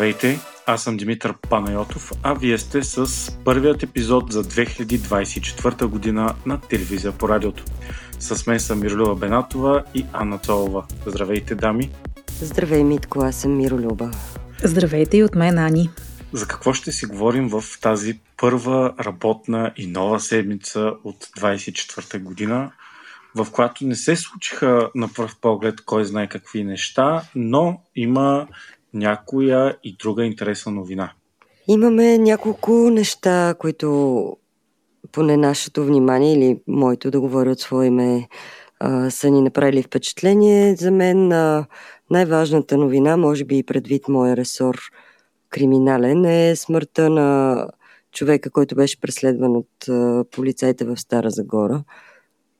Здравейте, аз съм Димитър Панайотов, а вие сте с първият епизод за 2024 година на телевизия по радиото. С мен са Миролюба Бенатова и Анна Цолова. Здравейте, дами! Здравей, Митко, аз съм Миролюба. Здравейте и от мен, Ани. За какво ще си говорим в тази първа работна и нова седмица от 24 година, в която не се случиха на пръв поглед кой знае какви неща, но има някоя и друга интересна новина. Имаме няколко неща, които поне нашето внимание или моето да говоря от свое име са ни направили впечатление. За мен най-важната новина, може би и предвид моя ресор криминален, е смъртта на човека, който беше преследван от полицайите в Стара Загора.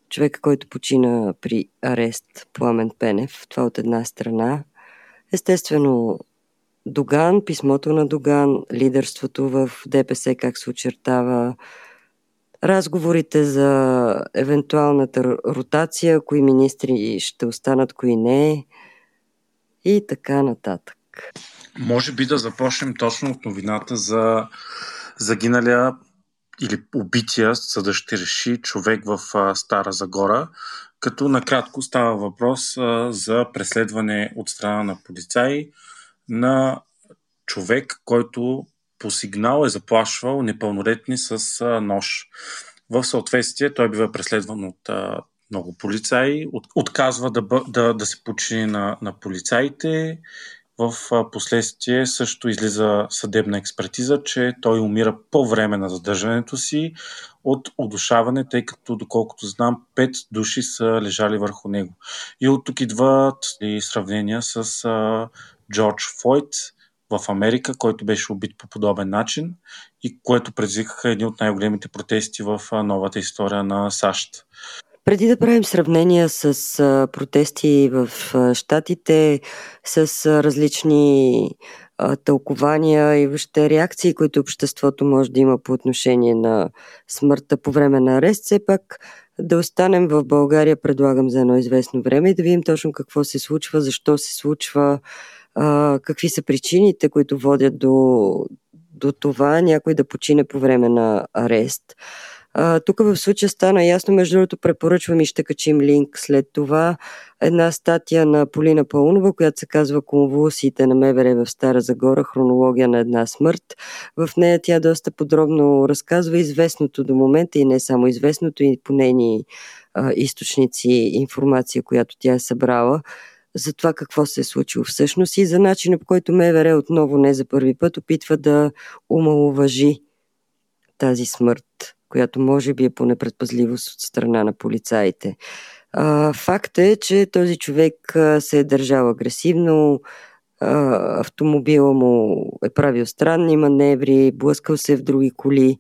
Човека, който почина при арест Пламен Пенев. Това от една страна. Естествено, Доган, писмото на Доган, лидерството в ДПС, как се очертава, разговорите за евентуалната ротация, кои министри ще останат, кои не и така нататък. Може би да започнем точно от новината за загиналия или убития, съда ще реши човек в Стара Загора, като накратко става въпрос за преследване от страна на полицаи на човек, който по сигнал е заплашвал непълнолетни с нож. В съответствие той бива преследван от а, много полицаи, от, отказва да, да, да се почини на, на полицаите. В последствие също излиза съдебна експертиза, че той умира по време на задържането си от удушаване, тъй като, доколкото знам, пет души са лежали върху него. И от тук идват и сравнения с а, Джордж Флойд в Америка, който беше убит по подобен начин и което предизвикаха едни от най-големите протести в новата история на САЩ. Преди да правим сравнения с протести в Штатите, с различни тълкования и въобще реакции, които обществото може да има по отношение на смъртта по време на арест, все пак да останем в България, предлагам за едно известно време и да видим точно какво се случва, защо се случва, какви са причините, които водят до, до това някой да почине по време на арест. Тук в случая стана ясно, между другото препоръчвам и ще качим линк след това. Една статия на Полина Паунова, която се казва Конвулсиите на МВР в Стара Загора, хронология на една смърт. В нея тя доста подробно разказва известното до момента и не само известното, и по нейни а, източници информация, която тя е събрала за това какво се е случило всъщност и за начина по който МВР отново не за първи път опитва да умалуважи тази смърт, която може би е по непредпазливост от страна на полицаите. А, факт е, че този човек се е държал агресивно, а, автомобила му е правил странни маневри, блъскал се в други коли.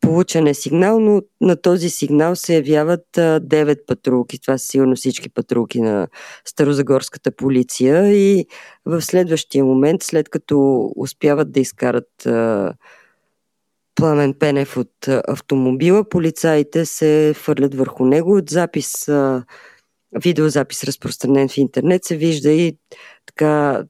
Получен е сигнал, но на този сигнал се явяват 9 патрулки. Това са сигурно всички патрулки на Старозагорската полиция и в следващия момент, след като успяват да изкарат Пламен Пенев от автомобила, полицаите се фърлят върху него. От запис, видеозапис разпространен в интернет се вижда и така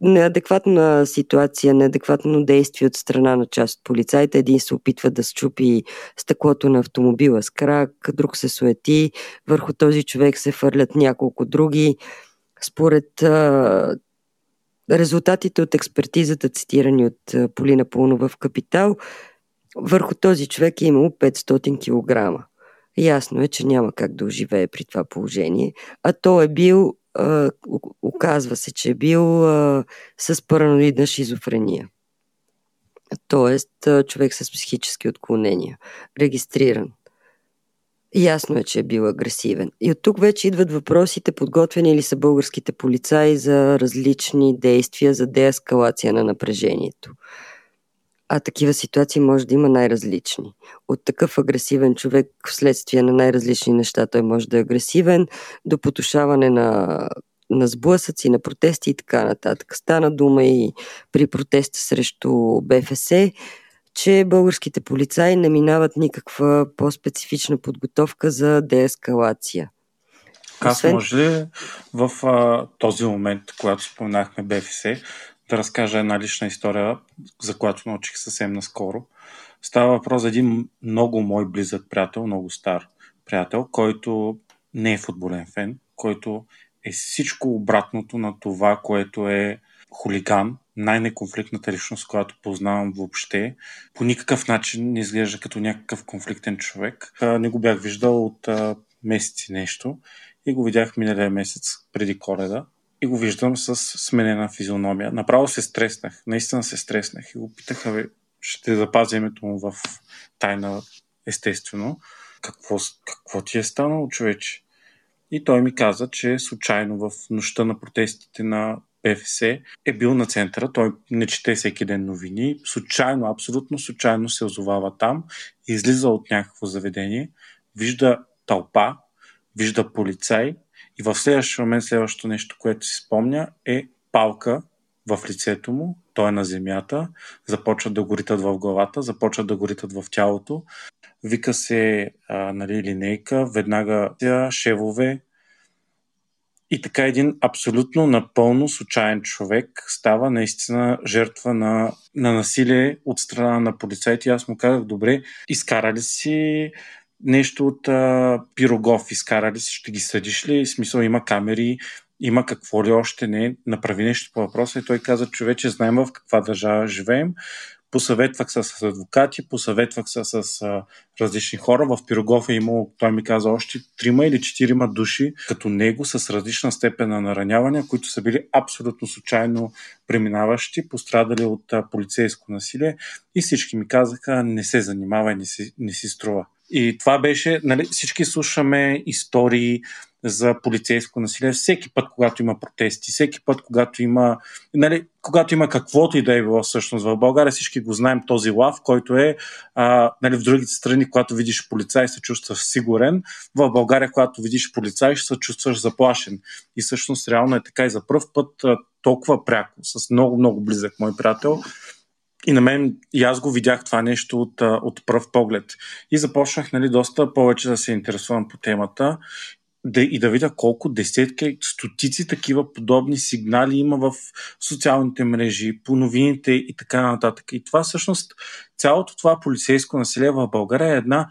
неадекватна ситуация, неадекватно действие от страна на част от полицайите. Един се опитва да счупи стъклото на автомобила с крак, друг се суети, върху този човек се фърлят няколко други. Според резултатите от експертизата, цитирани от а, Полина Пълнова в Капитал, върху този човек е имало 500 кг. Ясно е, че няма как да оживее при това положение, а той е бил а, оказва се, че е бил а, с параноидна шизофрения. Тоест, човек с психически отклонения, регистриран. Ясно е, че е бил агресивен. И от тук вече идват въпросите, подготвени ли са българските полицаи за различни действия за деескалация на напрежението. А такива ситуации може да има най-различни. От такъв агресивен човек вследствие на най-различни неща той може да е агресивен, до потушаване на, на сблъсъци, на протести и така нататък. Стана дума и при протеста срещу БФС, че българските полицаи не минават никаква по-специфична подготовка за деескалация. Аз Освен... може в а, този момент, когато споменахме БФС, да разкажа една лична история, за която научих съвсем наскоро. Става въпрос за един много мой близък приятел, много стар приятел, който не е футболен фен, който е всичко обратното на това, което е хулиган, най-неконфликтната личност, която познавам въобще. По никакъв начин не изглежда като някакъв конфликтен човек. Не го бях виждал от месеци нещо и го видях миналия месец преди коледа и го виждам с сменена физиономия. Направо се стреснах, наистина се стреснах и го питаха, ще запазя името му в тайна, естествено. Какво, какво ти е станало, човече? И той ми каза, че случайно в нощта на протестите на ПФС е бил на центъра. Той не чете всеки ден новини. Случайно, абсолютно случайно се озовава там, излиза от някакво заведение, вижда тълпа, вижда полицай и в следващия момент следващото нещо, което си спомня е палка в лицето му, той е на земята, започват да горитат в главата, започват да горитат в тялото. Вика се а, нали, линейка, веднага шевове, и така един абсолютно напълно случайен човек става наистина жертва на, на насилие от страна на полицайите. Аз му казах, добре, изкарали си нещо от а, пирогов, изкарали си, ще ги съдиш ли? В смисъл има камери, има какво ли още не, направи нещо по въпроса. И той каза, човече, знаем в каква държава живеем, посъветвах се с адвокати, посъветвах се с а, различни хора. В Пирогов е имало, той ми каза, още трима или четирима души като него с различна степен на наранявания, които са били абсолютно случайно преминаващи, пострадали от а, полицейско насилие и всички ми казаха, не се занимава и не си, не си струва. И това беше, нали, всички слушаме истории за полицейско насилие всеки път, когато има протести, всеки път, когато има, нали, когато има каквото и да е било всъщност в България, всички го знаем този лав, който е а, нали, в другите страни, когато видиш полицай, се чувстваш сигурен. В България, когато видиш полицай, ще се чувстваш заплашен. И всъщност реално е така и за първ път толкова пряко, с много, много близък мой приятел, и на мен, и аз го видях това нещо от, от пръв поглед. И започнах нали, доста повече да се интересувам по темата да, и да видя колко десетки, стотици такива подобни сигнали има в социалните мрежи, по новините и така нататък. И това всъщност, цялото това полицейско насилие в България е една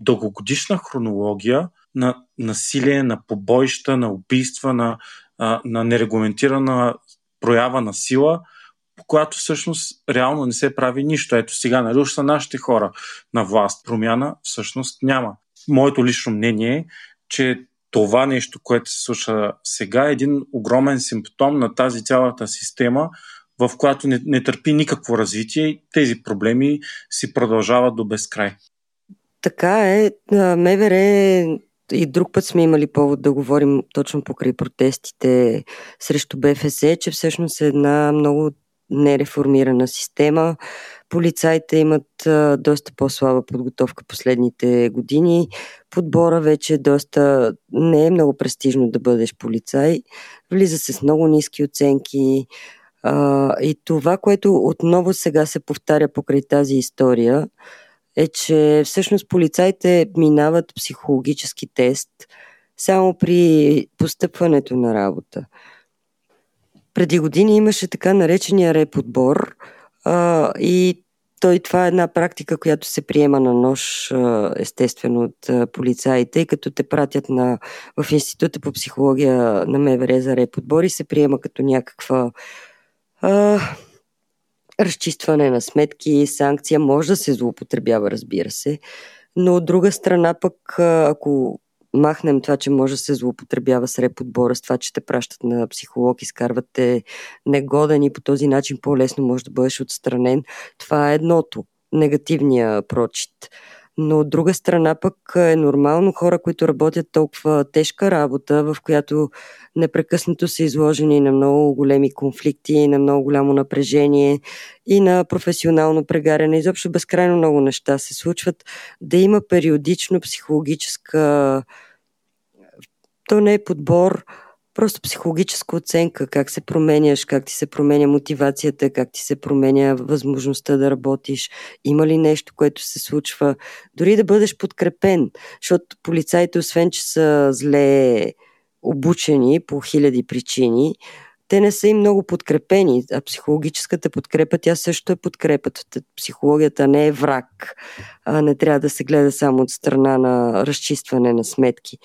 дългогодишна хронология на насилие, на побоища, на убийства, на, на нерегламентирана проява на сила – по която всъщност реално не се прави нищо. Ето сега, нали, са нашите хора на власт. Промяна всъщност няма. Моето лично мнение е, че това нещо, което се случва сега, е един огромен симптом на тази цялата система, в която не, не търпи никакво развитие и тези проблеми си продължават до безкрай. Така е. МВР и друг път сме имали повод да говорим точно покрай протестите срещу БФС, че всъщност е една много нереформирана система. Полицайите имат доста по-слаба подготовка последните години. Подбора вече е доста не е много престижно да бъдеш полицай. Влиза се с много ниски оценки. И това, което отново сега се повтаря покрай тази история, е, че всъщност полицайите минават психологически тест само при постъпването на работа. Преди години имаше така наречения реподбор а, и той, това е една практика, която се приема на нож, естествено, от полицаите, като те пратят на, в Института по психология на МВР за реподбор и се приема като някаква а, разчистване на сметки, санкция. Може да се злоупотребява, разбира се, но от друга страна пък, ако махнем това, че може да се злоупотребява с реподбора, с това, че те пращат на психолог, изкарват те негоден и по този начин по-лесно може да бъдеш отстранен. Това е едното, негативния прочит. Но от друга страна пък е нормално хора, които работят толкова тежка работа, в която непрекъснато са изложени на много големи конфликти, на много голямо напрежение и на професионално прегаряне. Изобщо безкрайно много неща се случват. Да има периодично психологическа то не е подбор, просто психологическа оценка, как се променяш, как ти се променя мотивацията, как ти се променя възможността да работиш, има ли нещо, което се случва, дори да бъдеш подкрепен, защото полицаите, освен че са зле обучени по хиляди причини, те не са и много подкрепени. А психологическата подкрепа, тя също е подкрепата. Психологията не е враг. А не трябва да се гледа само от страна на разчистване на сметки.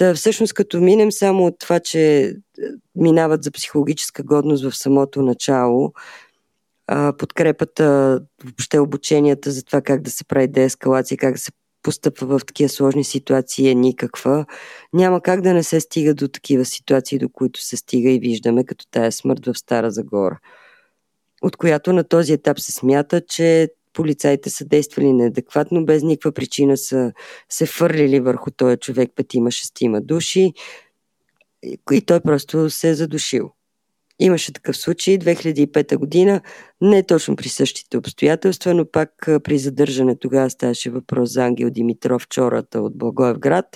Та, всъщност, като минем само от това, че е, минават за психологическа годност в самото начало, подкрепата, въобще обученията за това как да се прави деескалация, как да се постъпва в такива сложни ситуации е никаква. Няма как да не се стига до такива ситуации, до които се стига и виждаме, като тая смърт в Стара Загора. От която на този етап се смята, че полицаите са действали неадекватно, без никаква причина са се фърлили върху този човек петима-шестима души и той просто се е задушил. Имаше такъв случай 2005 година, не точно при същите обстоятелства, но пак при задържане тогава ставаше въпрос за Ангел Димитров, чората от Благоевград.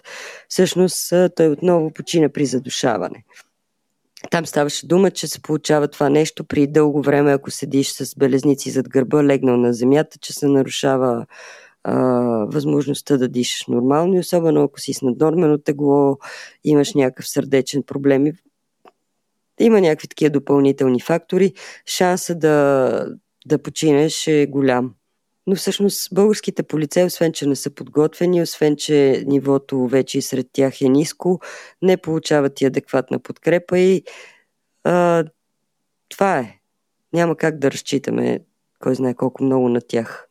Всъщност той отново почина при задушаване. Там ставаше дума, че се получава това нещо при дълго време, ако седиш с белезници зад гърба, легнал на земята, че се нарушава а, възможността да дишаш нормално и особено ако си с наднормено тегло, имаш някакъв сърдечен проблем има някакви такива допълнителни фактори, шанса да, да починеш е голям. Но всъщност българските полицаи, освен че не са подготвени, освен че нивото вече и сред тях е ниско, не получават и адекватна подкрепа и а, това е. Няма как да разчитаме кой знае колко много на тях.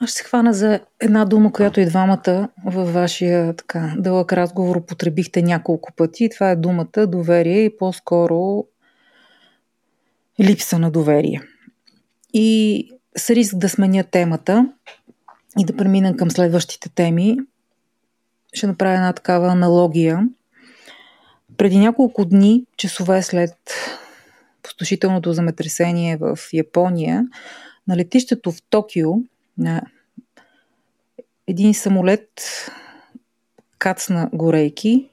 Аз ще се хвана за една дума, която и двамата във вашия така, дълъг разговор употребихте няколко пъти. Това е думата доверие и по-скоро липса на доверие. И с риск да сменя темата и да премина към следващите теми, ще направя една такава аналогия. Преди няколко дни, часове след пустошителното земетресение в Япония, на летището в Токио на един самолет кацна горейки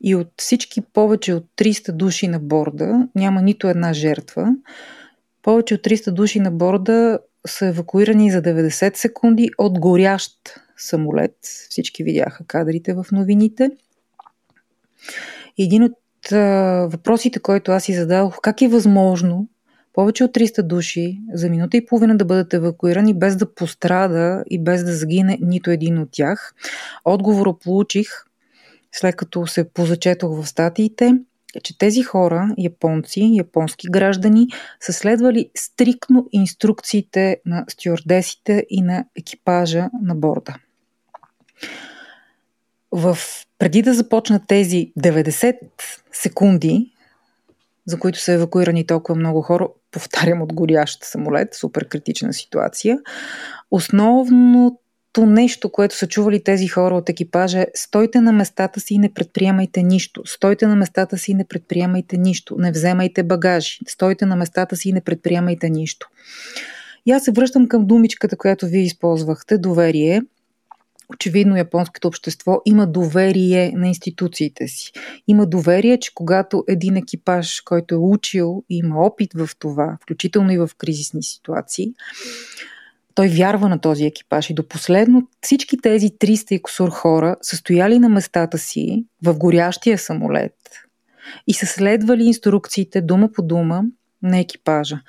и от всички повече от 300 души на борда няма нито една жертва. Повече от 300 души на борда са евакуирани за 90 секунди от горящ самолет. Всички видяха кадрите в новините. Един от а, въпросите, който аз си зададох, как е възможно повече от 300 души за минута и половина да бъдат евакуирани без да пострада и без да загине нито един от тях. Отговора получих след като се позачетох в статиите, че тези хора, японци, японски граждани, са следвали стрикно инструкциите на стюардесите и на екипажа на борда. В, преди да започнат тези 90 секунди, за които са евакуирани толкова много хора, повтарям, от горящ самолет, супер критична ситуация. Основното нещо, което са чували тези хора от екипажа е стойте на местата си и не предприемайте нищо. Стойте на местата си и не предприемайте нищо. Не вземайте багажи. Стойте на местата си и не предприемайте нищо. И аз се връщам към думичката, която вие използвахте доверие – очевидно японското общество има доверие на институциите си. Има доверие, че когато един екипаж, който е учил и има опит в това, включително и в кризисни ситуации, той вярва на този екипаж и до последно всички тези 300 и косур хора са стояли на местата си в горящия самолет и са следвали инструкциите дума по дума на екипажа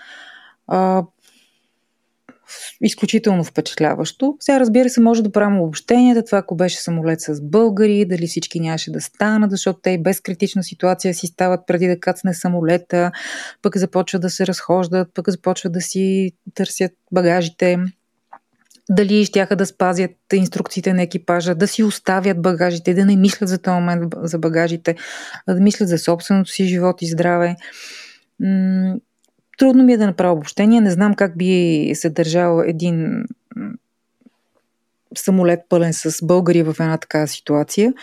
изключително впечатляващо. Сега, разбира се, може да правим обобщенията, това ако беше самолет с българи, дали всички нямаше да станат, защото те и без критична ситуация си стават преди да кацне самолета, пък започват да се разхождат, пък започват да си търсят багажите, дали щяха да спазят инструкциите на екипажа, да си оставят багажите, да не мислят за този момент за багажите, а да мислят за собственото си живот и здраве. Трудно ми е да направя обобщение. Не знам как би се държал един самолет пълен с българи в една такава ситуация,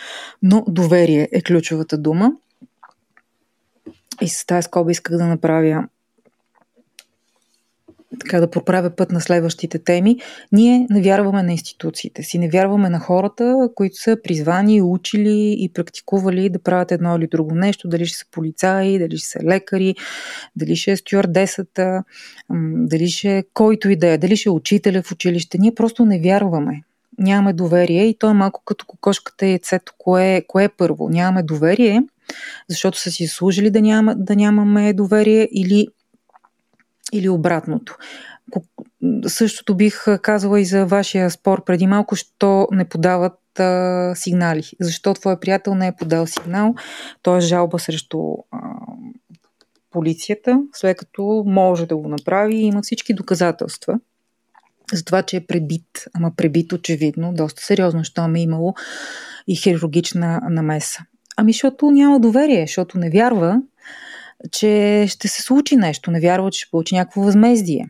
но доверие е ключовата дума. И с тази скоба исках да направя така да проправя път на следващите теми, ние не вярваме на институциите си, не вярваме на хората, които са призвани, учили и практикували да правят едно или друго нещо, дали ще са полицаи, дали ще са лекари, дали ще е стюардесата, дали ще е който и да е, дали ще е учителя в училище. Ние просто не вярваме. нямаме доверие и то е малко като кокошката и яйцето. Кое, кое е първо? Нямаме доверие, защото са си служили да, няма, да нямаме доверие или, или обратното. Същото бих казала и за вашия спор преди малко, що не подават а, сигнали. Защо твой приятел не е подал сигнал? Той е жалба срещу а, полицията, след като може да го направи и има всички доказателства за това, че е пребит, ама пребит очевидно, доста сериозно, що е имало и хирургична намеса. Ами, защото няма доверие, защото не вярва, че ще се случи нещо, не вярва, че ще получи някакво възмездие.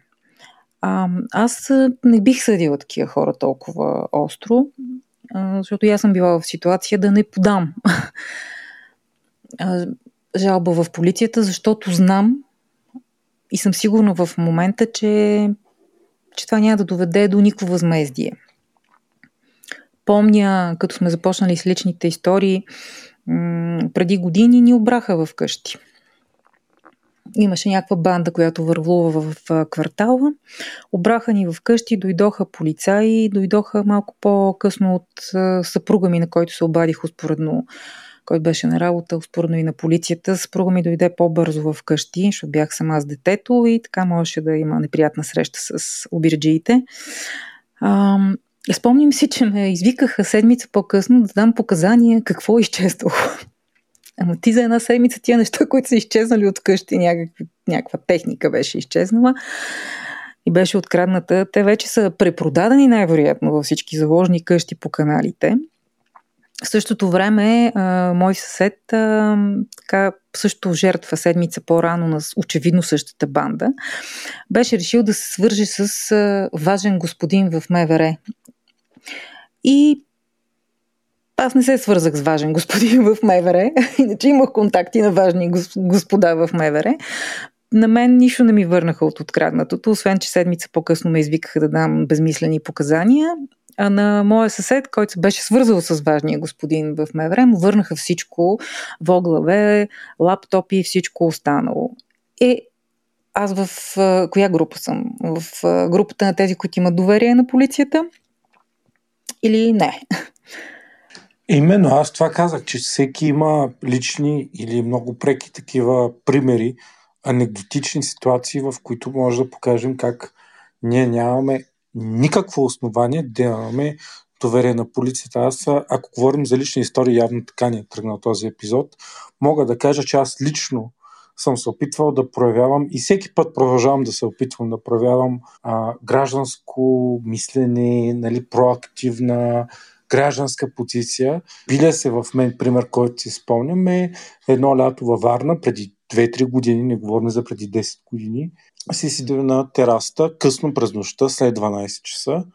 А, аз не бих съдила такива хора толкова остро, защото аз съм била в ситуация да не подам жалба в полицията, защото знам и съм сигурна в момента, че, че това няма да доведе до никакво възмездие. Помня, като сме започнали с личните истории, преди години ни обраха в къщи. Имаше някаква банда, която вървлува в квартала. Обраха ни в къщи, дойдоха полицаи, дойдоха малко по-късно от съпруга ми, на който се обадих успоредно който беше на работа, успоредно и на полицията. Съпруга ми дойде по-бързо в къщи, защото бях сама с детето и така можеше да има неприятна среща с обирджиите. Спомням си, че ме извикаха седмица по-късно да дам показания какво е изчезнало. Ама ти за една седмица тия неща, които са изчезнали от къщи, някаква, някаква техника беше изчезнала и беше открадната, те вече са препродадени най-вероятно във всички заложни къщи по каналите. В същото време, а, мой съсед а, така, също жертва седмица по-рано на очевидно същата банда, беше решил да се свърже с а, важен господин в МВР. И аз не се свързах с важен господин в МВР, иначе имах контакти на важни господа в МВР. На мен нищо не ми върнаха от откраднатото, освен че седмица по-късно ме извикаха да дам безмислени показания. А на моя съсед, който се беше свързал с важния господин в МВР, му върнаха всичко, воглаве, лаптопи и всичко останало. Е, аз в коя група съм? В групата на тези, които имат доверие на полицията? Или не? Именно, аз това казах, че всеки има лични или много преки такива примери, анекдотични ситуации, в които може да покажем как ние нямаме никакво основание да имаме доверие на полицията. Аз, ако говорим за лични истории, явно така ни е тръгнал този епизод, мога да кажа, че аз лично съм се опитвал да проявявам и всеки път продължавам да се опитвам да проявявам а, гражданско мислене, нали, проактивна гражданска позиция. Биля се в мен, пример, който си спомням, е едно лято във Варна, преди 2-3 години, не говорим за преди 10 години, си седя на терасата късно през нощта, след 12 часа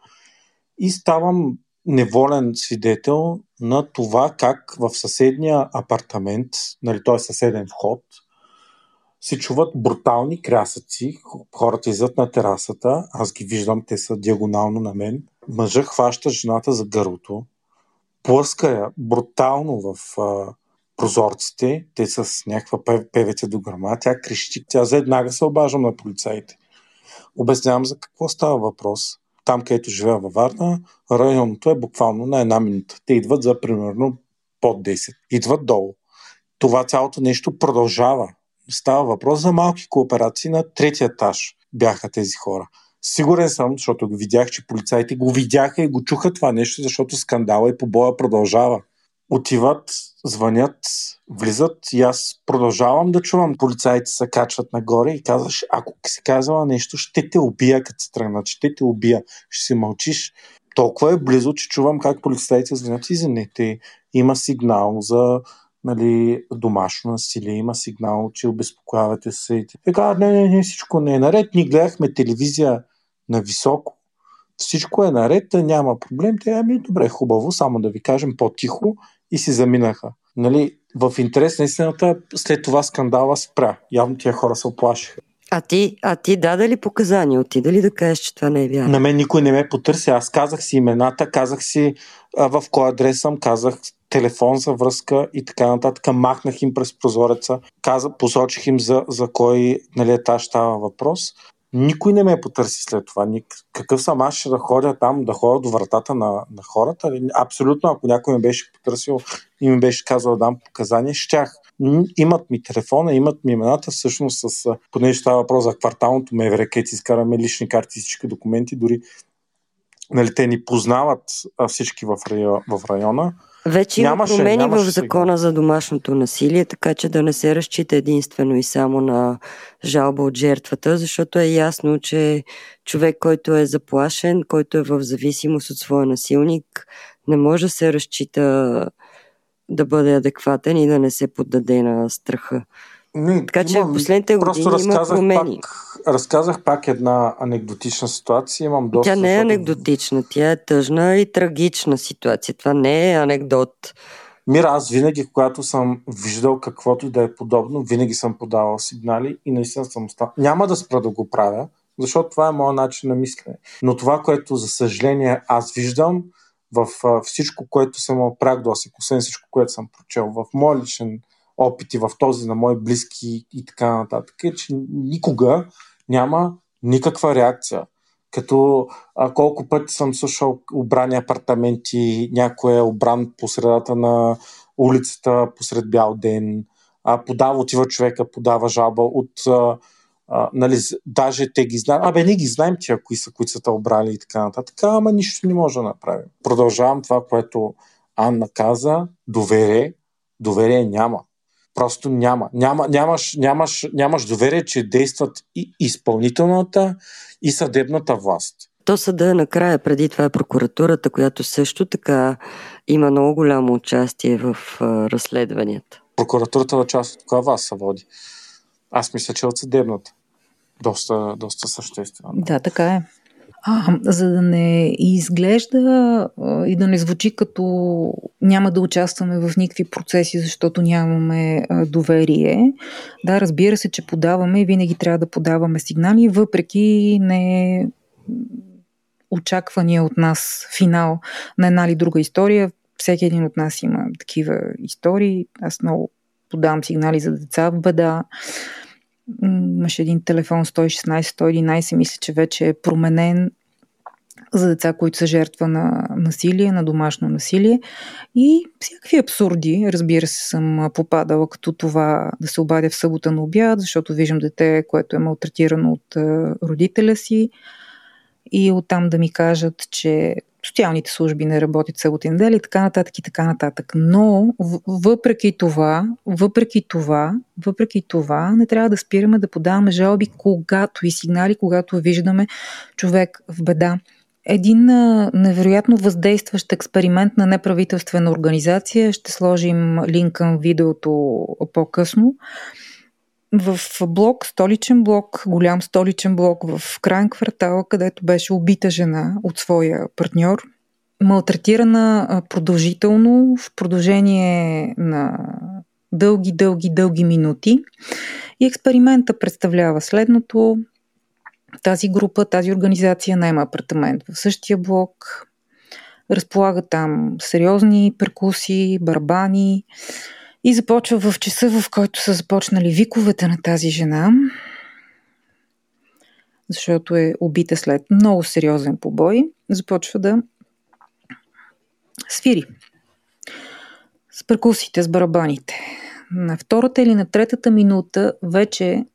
и ставам неволен свидетел на това как в съседния апартамент, нали, т.е. съседен вход, се чуват брутални крясъци. Хората излизат на терасата, аз ги виждам, те са диагонално на мен. Мъжа хваща жената за гърлото, плъска я брутално в а, прозорците, те с някаква певеца до грама, тя крещи, тя за веднага се обаждам на полицаите. Обяснявам за какво става въпрос. Там, където живея във Варна, районното е буквално на една минута. Те идват за примерно под 10. Идват долу. Това цялото нещо продължава. Става въпрос за малки кооперации на третия етаж бяха тези хора. Сигурен съм, защото видях, че полицаите го видяха и го чуха това нещо, защото скандала и побоя продължава отиват, звънят, влизат и аз продължавам да чувам. Полицаите се качват нагоре и казваш, ако си казала нещо, ще те убия, като се тръгнат, ще те убия, ще си мълчиш. Толкова е близо, че чувам как полицаите звънят, извинете, има сигнал за нали, домашно насилие, има сигнал, че обезпокоявате се. И така, не, не, не, всичко не е наред. Ние гледахме телевизия на високо, всичко е наред, няма проблем. Те, ами добре, хубаво, само да ви кажем по-тихо, и си заминаха. Нали, в интерес на истината, след това скандала спря. Явно тия хора се оплашиха. А ти, а ти даде ли показания? Отида ли да кажеш, че това не е вярно? На мен никой не ме потърси. Аз казах си имената, казах си а, в кой адрес съм, казах телефон за връзка и така нататък. Махнах им през прозореца, казах, посочих им за, за кой нали, етаж става въпрос. Никой не ме потърси след това. Какъв съм аз ще да ходя там, да ходя до вратата на, на хората? Абсолютно, ако някой ме беше потърсил и ми беше казал да дам показания, щях. Имат ми телефона, имат ми имената, всъщност с, понеже става въпрос за кварталното МВР, където изкараме лични карти всички документи, дори нали, те ни познават всички в района, в района вече има промени нямаше в закона сега. за домашното насилие, така че да не се разчита единствено и само на жалба от жертвата, защото е ясно, че човек, който е заплашен, който е в зависимост от своя насилник, не може да се разчита да бъде адекватен и да не се поддаде на страха. Не, така че в последните години има промени. Пак, разказах пак една анекдотична ситуация. Имам доста, тя не е анекдотична, тя е тъжна и трагична ситуация. Това не е анекдот. Мира, аз винаги, когато съм виждал каквото да е подобно, винаги съм подавал сигнали и наистина съм останал. Няма да спра да го правя, защото това е моят начин на мислене. Но това, което за съжаление аз виждам в всичко, което съм прак до освен всичко, което съм прочел, в моя личен опити в този на мои близки и така нататък, е, че никога няма никаква реакция. Като а, колко пъти съм слушал обрани апартаменти, някой е обран по средата на улицата посред бял ден, а, подава, отива човека, подава жалба от а, а, нали, даже те ги знаят. Абе, ние ги знаем тия, кои са, които са те обрали и така нататък, ама нищо не може да направим. Продължавам това, което Анна каза, доверие, доверие няма. Просто няма. няма нямаш, нямаш, нямаш доверие, че действат и изпълнителната, и съдебната власт. То съда е накрая, преди това е прокуратурата, която също така има много голямо участие в а, разследванията. Прокуратурата е част от коя вас се води? Аз мисля, че от съдебната. Доста, доста съществено. Да, така е. А, за да не изглежда и да не звучи като няма да участваме в никакви процеси, защото нямаме доверие. Да, разбира се, че подаваме и винаги трябва да подаваме сигнали, въпреки не очаквания от нас финал на една или друга история. Всеки един от нас има такива истории. Аз много подавам сигнали за деца в беда имаше един телефон 116-111, мисля, че вече е променен за деца, които са жертва на насилие, на домашно насилие. И всякакви абсурди, разбира се, съм попадала, като това да се обадя в събота на обяд, защото виждам дете, което е малтретирано от родителя си и оттам да ми кажат, че социалните служби не работят събота и неделя и така нататък и така нататък. Но въпреки това, въпреки това, въпреки това, не трябва да спираме да подаваме жалби, когато и сигнали, когато виждаме човек в беда. Един невероятно въздействащ експеримент на неправителствена организация, ще сложим линк към видеото по-късно, в блок, столичен блок, голям столичен блок в крайен квартал, където беше убита жена от своя партньор, малтретирана продължително в продължение на дълги, дълги, дълги минути. И експеримента представлява следното. Тази група, тази организация найма апартамент в същия блок, разполага там сериозни перкуси, барабани, и започва в часа, в който са започнали виковете на тази жена, защото е убита след много сериозен побой, започва да свири с перкусите, с барабаните. На втората или на третата минута вече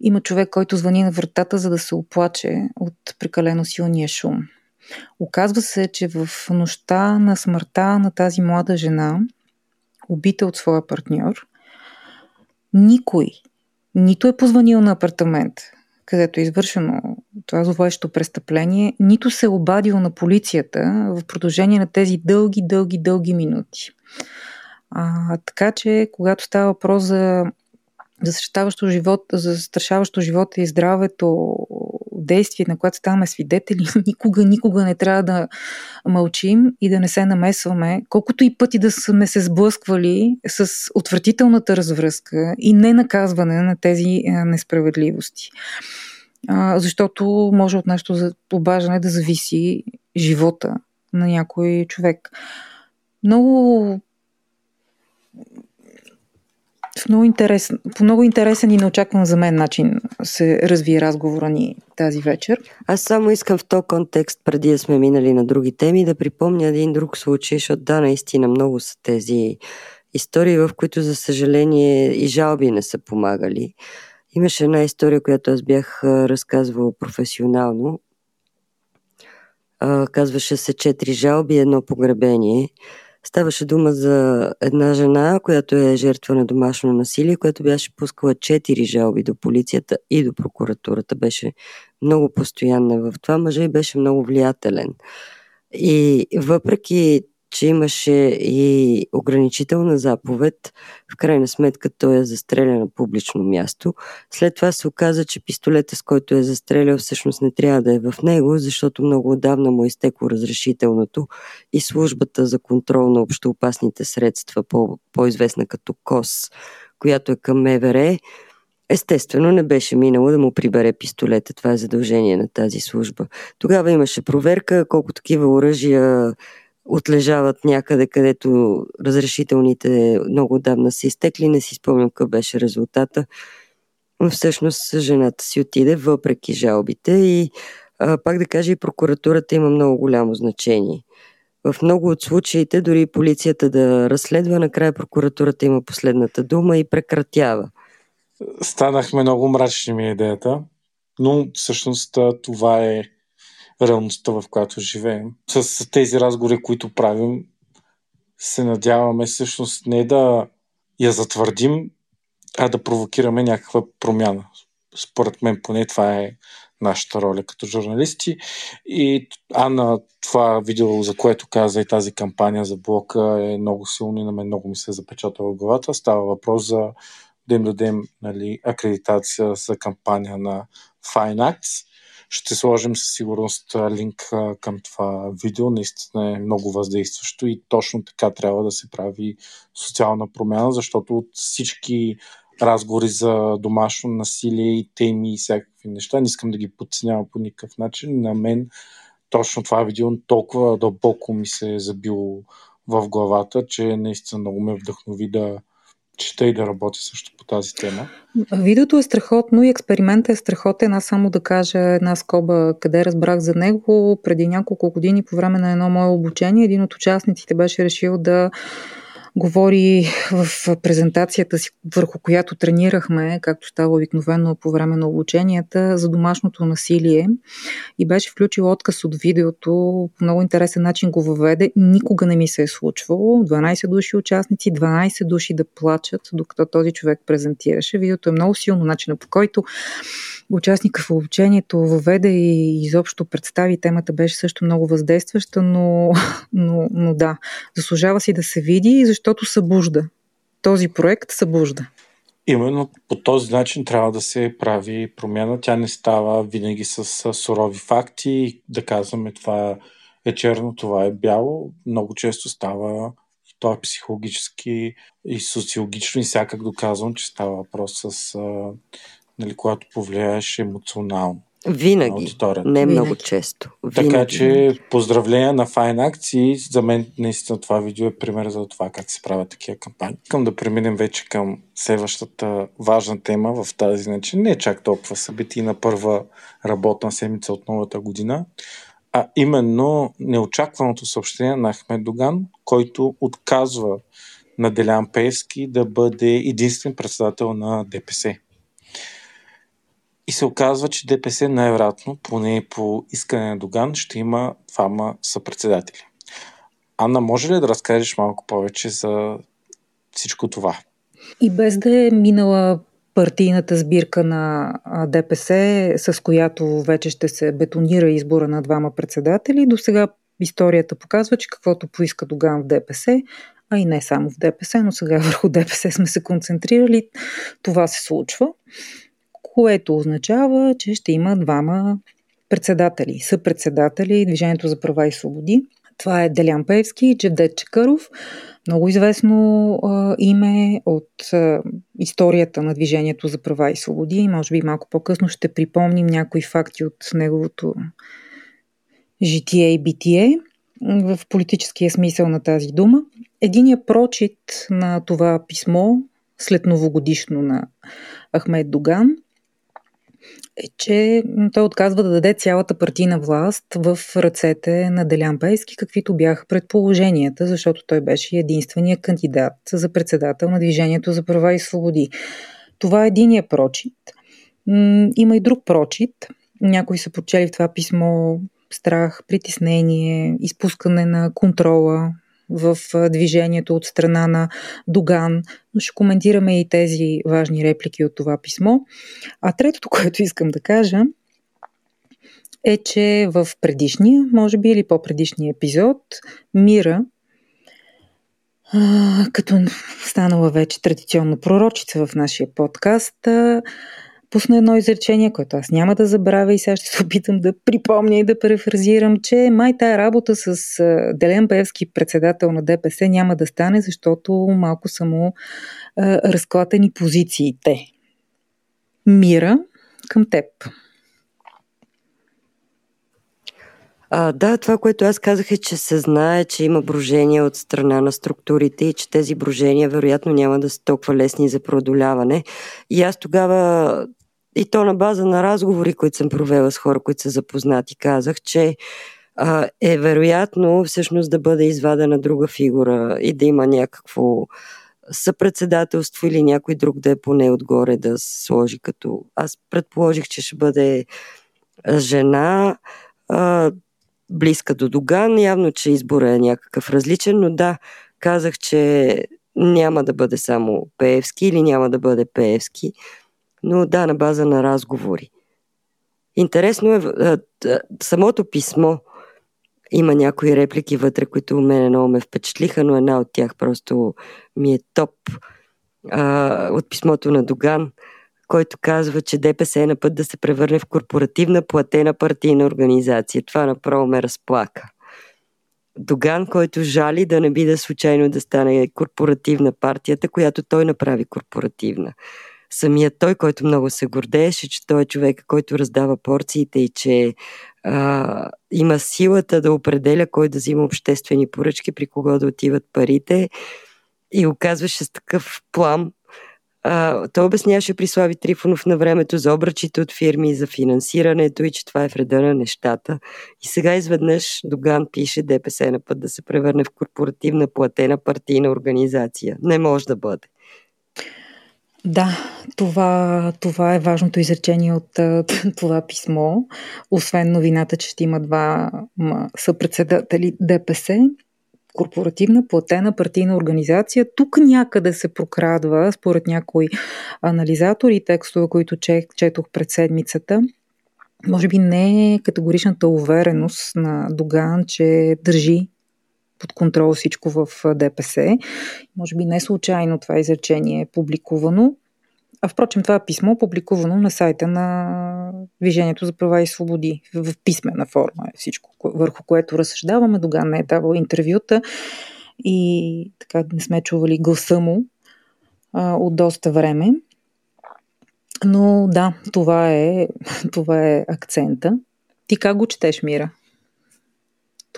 има човек, който звъни на вратата, за да се оплаче от прекалено силния шум. Оказва се, че в нощта на смъртта на тази млада жена – убита от своя партньор, никой нито е позвонил на апартамент, където е извършено това зловещо престъпление, нито се е обадил на полицията в продължение на тези дълги, дълги, дълги минути. А, така че, когато става въпрос за застрашаващо, живот, застрашаващо живота и здравето действие, на което ставаме свидетели, никога, никога не трябва да мълчим и да не се намесваме, колкото и пъти да сме се сблъсквали с отвратителната развръзка и не наказване на тези несправедливости. Защото може от нашето обаждане да зависи живота на някой човек. Много много интересен, по много интересен и неочакван за мен начин се разви разговора ни тази вечер. Аз само искам в този контекст, преди да сме минали на други теми, да припомня един друг случай, защото да, наистина много са тези истории, в които, за съжаление, и жалби не са помагали. Имаше една история, която аз бях разказвала професионално. Казваше се Четири жалби, едно погребение. Ставаше дума за една жена, която е жертва на домашно насилие, която беше пускала четири жалби до полицията и до прокуратурата. Беше много постоянна в това. Мъжа беше много влиятелен. И въпреки че имаше и ограничителна заповед. В крайна сметка той е застреля на публично място. След това се оказа, че пистолета, с който е застрелял, всъщност не трябва да е в него, защото много отдавна му е изтекло разрешителното и службата за контрол на общоопасните средства, по- по-известна като КОС, която е към МВР, Естествено, не беше минало да му прибере пистолета. Това е задължение на тази служба. Тогава имаше проверка колко такива оръжия отлежават някъде, където разрешителните много отдавна са изтекли. Не си спомням какъв беше резултата. Но всъщност жената си отиде въпреки жалбите и а, пак да кажа и прокуратурата има много голямо значение. В много от случаите, дори полицията да разследва, накрая прокуратурата има последната дума и прекратява. Станахме много мрачни ми идеята, но всъщност това е реалността, в която живеем. С тези разговори, които правим, се надяваме всъщност не да я затвърдим, а да провокираме някаква промяна. Според мен поне това е нашата роля като журналисти. И Анна, това видео, за което каза и тази кампания за блока е много силно и на мен много ми се е запечатала главата. Става въпрос за да им дадем нали, акредитация за кампания на Fine Acts ще сложим със сигурност линк към това видео. Наистина е много въздействащо и точно така трябва да се прави социална промяна, защото от всички разговори за домашно насилие и теми и всякакви неща, не искам да ги подценявам по никакъв начин. На мен точно това видео толкова дълбоко ми се е забило в главата, че наистина много ме вдъхнови да, чета и да работя също по тази тема. Видеото е страхотно и експериментът е страхотен. Аз само да кажа една скоба, къде разбрах за него. Преди няколко години по време на едно мое обучение, един от участниците беше решил да говори в презентацията си, върху която тренирахме, както става обикновено по време на обученията, за домашното насилие и беше включил отказ от видеото. По много интересен начин го въведе. Никога не ми се е случвало. 12 души участници, 12 души да плачат, докато този човек презентираше. Видеото е много силно начина по който участника в обучението въведе и изобщо представи темата беше също много въздействаща, но, но, но да, заслужава си да се види, защото събужда. Този проект събужда. Именно по този начин трябва да се прави промяна. Тя не става винаги с сурови факти, да казваме това е черно, това е бяло. Много често става и то е психологически и социологично и всякак доказвам, че става въпрос с нали, когато повлияеш емоционално. Винаги. Не много Винаги. често. Винаги. Така че поздравления на Fine акции. За мен наистина това видео е пример за това как се правят такива кампании. Искам да преминем вече към следващата важна тема в тази начин. Не е чак толкова събитие на първа работна седмица от новата година, а именно неочакваното съобщение на Ахмед Доган, който отказва на Делян Пески да бъде единствен председател на ДПС. И се оказва, че ДПС най-вероятно, поне по искане на Доган, ще има двама съпредседатели. Анна, може ли да разкажеш малко повече за всичко това? И без да е минала партийната сбирка на ДПС, с която вече ще се бетонира избора на двама председатели, до сега историята показва, че каквото поиска Доган в ДПС, а и не само в ДПС, но сега върху ДПС сме се концентрирали, това се случва което означава, че ще има двама председатели, съпредседатели Движението за права и свободи. Това е Делян Певски и Джевдет Чекаров, много известно а, име от а, историята на Движението за права и свободи. Може би малко по-късно ще припомним някои факти от неговото житие и битие в политическия смисъл на тази дума. Единият прочит на това писмо след новогодишно на Ахмед Доган е, че той отказва да даде цялата партийна власт в ръцете на Делян Пейски, каквито бяха предположенията, защото той беше единствения кандидат за председател на Движението за права и свободи. Това е единия прочит. Има и друг прочит. Някои са прочели в това писмо страх, притеснение, изпускане на контрола в движението от страна на Доган, но ще коментираме и тези важни реплики от това писмо. А третото, което искам да кажа, е, че в предишния, може би или по-предишния епизод, Мира, като станала вече традиционно пророчица в нашия подкаст, пусна едно изречение, което аз няма да забравя и сега ще се опитам да припомня и да префразирам, че май тая работа с Делен Певски, председател на ДПС, няма да стане, защото малко са му разклатени позициите. Мира към теб. А, да, това, което аз казах е, че се знае, че има брожения от страна на структурите и че тези брожения вероятно няма да са толкова лесни за преодоляване. И аз тогава и то на база на разговори, които съм провела с хора, които са запознати, казах, че а, е вероятно всъщност да бъде извадена друга фигура и да има някакво съпредседателство или някой друг да е поне отгоре да се сложи като... Аз предположих, че ще бъде жена, а, близка до Доган. Явно, че избора е някакъв различен, но да, казах, че няма да бъде само Пеевски или няма да бъде Пеевски но да, на база на разговори. Интересно е, самото писмо има някои реплики вътре, които мене много ме впечатлиха, но една от тях просто ми е топ. А, от писмото на Доган, който казва, че ДПС е на път да се превърне в корпоративна платена партийна организация. Това направо ме разплака. Доган, който жали да не биде случайно да стане корпоративна партията, която той направи корпоративна самият той, който много се гордееше, че той е човек, който раздава порциите и че а, има силата да определя кой да взима обществени поръчки, при кого да отиват парите и оказваше с такъв плам. А, той обясняваше при Слави Трифонов на времето за обръчите от фирми, за финансирането и че това е вреда на нещата. И сега изведнъж Доган пише ДПС на път да се превърне в корпоративна платена партийна организация. Не може да бъде. Да, това, това е важното изречение от това писмо. Освен новината, че ще има два съпредседатели ДПС, корпоративна, платена партийна организация. Тук някъде се прокрадва, според някои анализатори текстове, които четох пред седмицата, може би не е категоричната увереност на Доган, че държи под контрол всичко в ДПС. Може би не случайно това изречение е публикувано. А впрочем, това е писмо, публикувано на сайта на Движението за права и свободи. В писмена форма е всичко, върху което разсъждаваме. Доган не е давал интервюта и така не сме чували гласа му а, от доста време. Но да, това е, това е акцента. Ти как го четеш, Мира?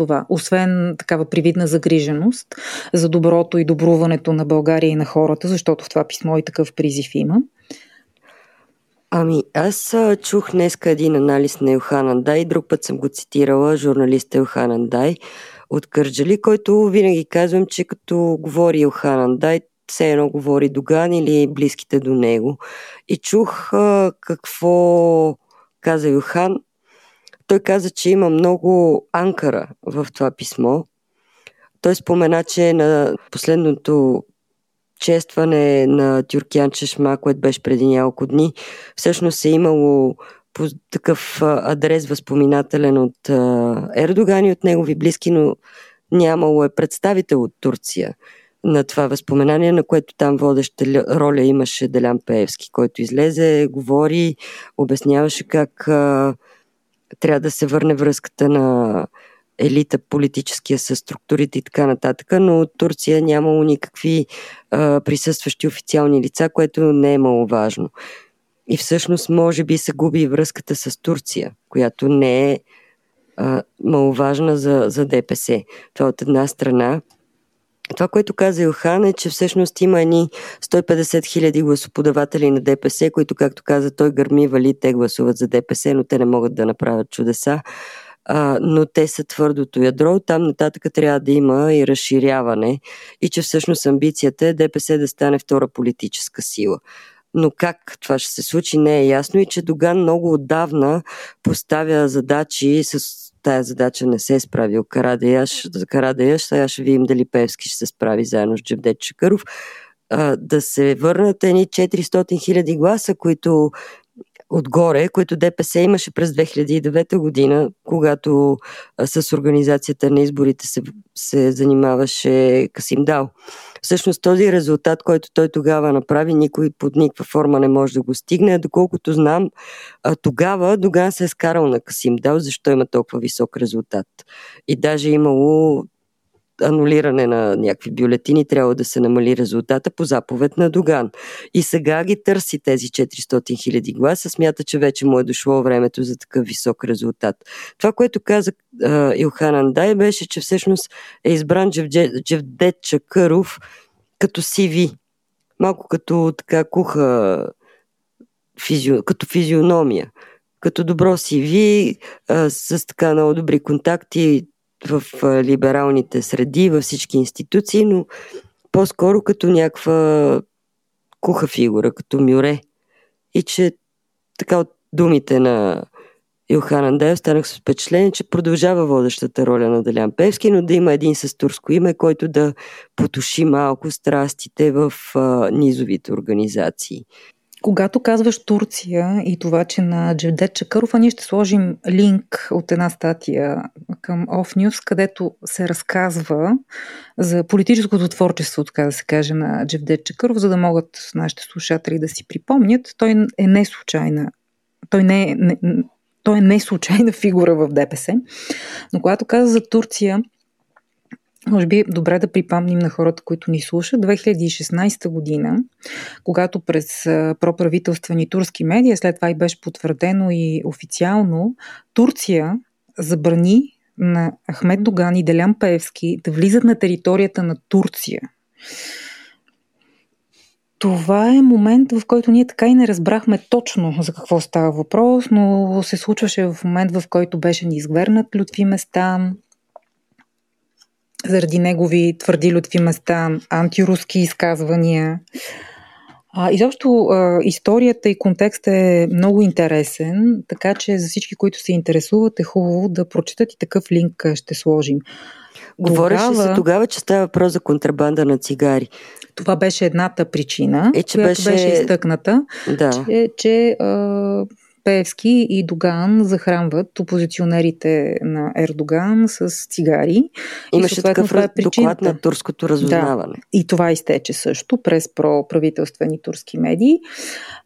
Това. Освен такава привидна загриженост за доброто и добруването на България и на хората, защото в това писмо и такъв призив има. Ами, аз чух днес един анализ на Илхан Андай, друг път съм го цитирала, журналиста Илхан Андай от Кърджали, който винаги казвам, че като говори Илхан Андай, все едно говори Доган или близките до него. И чух а, какво каза Илхан той каза, че има много анкара в това писмо. Той спомена, че на последното честване на Тюркян Чешма, което беше преди няколко дни, всъщност е имало по такъв адрес възпоминателен от Ердоган и от негови близки, но нямало е представител от Турция на това възпоменание, на което там водеща роля имаше Делян Пеевски, който излезе, говори, обясняваше как трябва да се върне връзката на елита политическия с структурите и така нататък, но от Турция нямало никакви а, присъстващи официални лица, което не е маловажно. И всъщност може би се губи връзката с Турция, която не е а, маловажна за, за ДПС. Това от една страна. Това, което каза Йохан е, че всъщност има едни 150 хиляди гласоподаватели на ДПС, които, както каза, той гърми, вали, те гласуват за ДПС, но те не могат да направят чудеса. А, но те са твърдото ядро. Там нататък трябва да има и разширяване и че всъщност амбицията е ДПС да стане втора политическа сила но как това ще се случи не е ясно и че Доган много отдавна поставя задачи с тая задача не се е справил Карадеяш, за Карадеяш, сега ще видим дали Певски ще се справи заедно с Джевдет Чакъров, да се върнат едни 400 хиляди гласа, които отгоре, които ДПС имаше през 2009 година, когато с организацията на изборите се, се занимаваше Касим Дал. Всъщност този резултат, който той тогава направи, никой под никаква форма не може да го стигне. Доколкото знам, тогава Доган се е скарал на Касим Дал, защо има толкова висок резултат. И даже имало анулиране на някакви бюлетини, трябва да се намали резултата по заповед на Доган. И сега ги търси тези 400 хиляди гласа, смята, че вече му е дошло времето за такъв висок резултат. Това, което каза uh, Илхан Андай, беше, че всъщност е избран Джевдет Чакъров като CV. Малко като така куха физио, като физиономия като добро CV, а, с така много добри контакти, в либералните среди, във всички институции, но по-скоро като някаква куха фигура, като мюре. И че така от думите на Илхан Андеев станах с впечатление, че продължава водещата роля на Делян Певски, но да има един с турско име, който да потуши малко страстите в а, низовите организации. Когато казваш Турция и това, че на Джевдет Чакъров, а ние ще сложим линк от една статия към Off News, където се разказва за политическото творчество, така да се каже, на Джевдет Чакъров, за да могат нашите слушатели да си припомнят. Той е не случайна. Той не е, не, той е не случайна фигура в ДПС. Но когато каза за Турция, може би добре да припомним на хората, които ни слушат. 2016 година, когато през проправителствени турски медии, след това и беше потвърдено и официално, Турция забрани на Ахмед Доган и Делян Пеевски да влизат на територията на Турция. Това е момент, в който ние така и не разбрахме точно за какво става въпрос, но се случваше в момент, в който беше ни изгвернат Лютви Местан, заради негови твърди лютви места, антируски изказвания. А, изобщо а, историята и контекстът е много интересен, така че за всички, които се интересуват, е хубаво да прочитат и такъв линк ще сложим. Говореше тогава, се тогава, че става въпрос за контрабанда на цигари. Това беше едната причина, е, че която беше, беше изтъкната, да. че, че а, Певски и Доган захранват опозиционерите на Ердоган с цигари. Имаше и, такъв е доклад на турското разузнаване. Да, и това изтече също през проправителствени турски медии.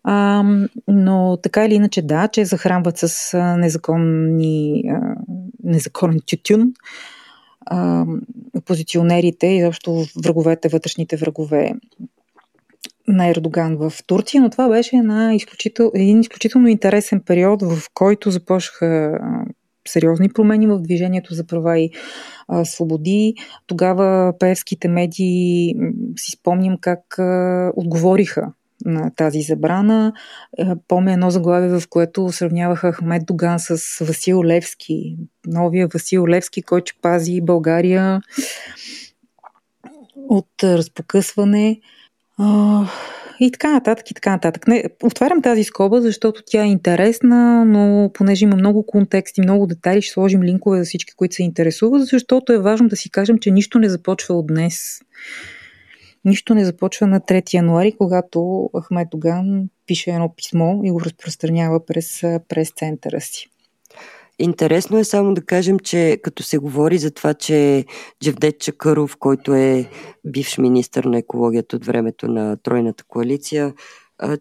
А, но така или иначе да, че захранват с незаконни, а, незаконен тютюн опозиционерите и защо враговете, вътрешните врагове на Ердоган в Турция, но това беше една изключител, един изключително интересен период, в който започнаха сериозни промени в движението за права и а, свободи. Тогава певските медии си спомням как а, отговориха на тази забрана. Помня едно заглавие, в което сравняваха Ахмед Доган с Васил Левски. Новия Васил Левски, който пази България от разпокъсване и така нататък, и така нататък. Не, отварям тази скоба, защото тя е интересна, но понеже има много контексти, много детайли, ще сложим линкове за всички, които се интересуват, защото е важно да си кажем, че нищо не започва от днес. Нищо не започва на 3 януари, когато Ахмед Оган пише едно писмо и го разпространява през прес-центъра си. Интересно е само да кажем, че като се говори за това, че Джевдет Чакъров, който е бивш министър на екологията от времето на Тройната коалиция,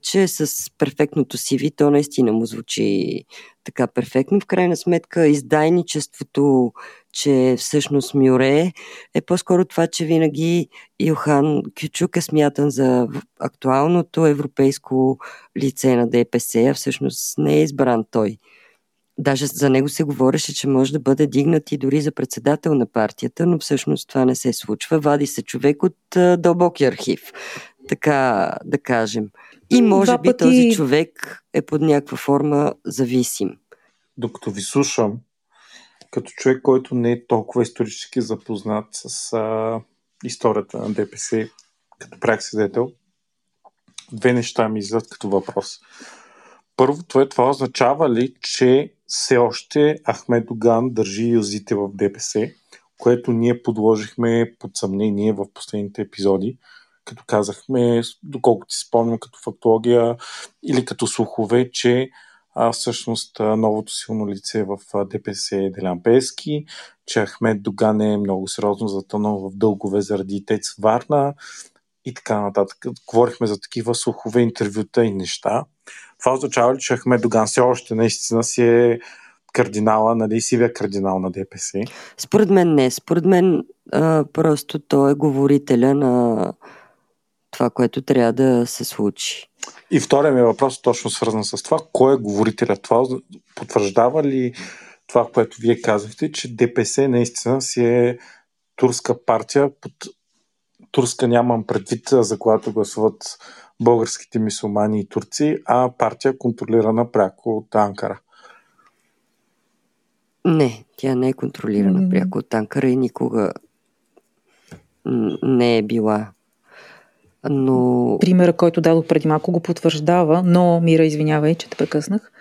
че с перфектното си вид, то наистина му звучи така перфектно. В крайна сметка, издайничеството, че всъщност Мюре е по-скоро това, че винаги Йохан Кючук е смятан за актуалното европейско лице на ДПС, а всъщност не е избран той Даже за него се говореше, че може да бъде дигнат и дори за председател на партията, но всъщност това не се случва. Вади се човек от дълбоки архив, така да кажем. И може Два би пъти... този човек е под някаква форма зависим. Докато ви слушам, като човек, който не е толкова исторически запознат с а, историята на ДПС, като прак свидетел, две неща ми излизат като въпрос. Първо, това, това означава ли, че все още Ахмед Оган държи юзите в ДПС, което ние подложихме под съмнение в последните епизоди, като казахме, доколкото си спомням като фактология или като слухове, че а, всъщност новото силно лице в ДПС е Делян Пески, че Ахмед Доган е много сериозно затънал в дългове заради Тец Варна и така нататък. Говорихме за такива слухове, интервюта и неща. Това означава ли, че Ахмед Доган все още наистина си е кардинала, нали, сивия кардинал на ДПС? Според мен не. Според мен а, просто той е говорителя на това, което трябва да се случи. И втория ми въпрос е точно свързан с това. Кой е говорителя? Това потвърждава ли това, което вие казахте, че ДПС наистина си е турска партия, под турска нямам предвид, за която гласуват българските мисулмани и турци, а партия контролирана пряко от Анкара. Не, тя не е контролирана mm. пряко от Анкара и никога не е била. Но... Примера, който дадох преди малко, го потвърждава, но, Мира, извинявай, че те прекъснах.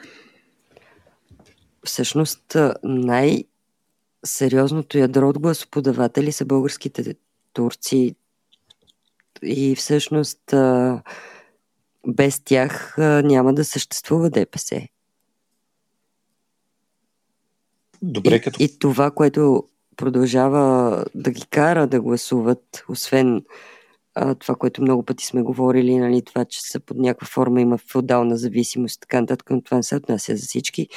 Всъщност, най-сериозното ядро от гласоподаватели са българските турци и всъщност без тях няма да съществува ДПС. Добре, като... И, и това, което продължава да ги кара да гласуват, освен а, това, което много пъти сме говорили, нали, това, че са под някаква форма има феодална зависимост и така нататък, но това не се отнася за всички,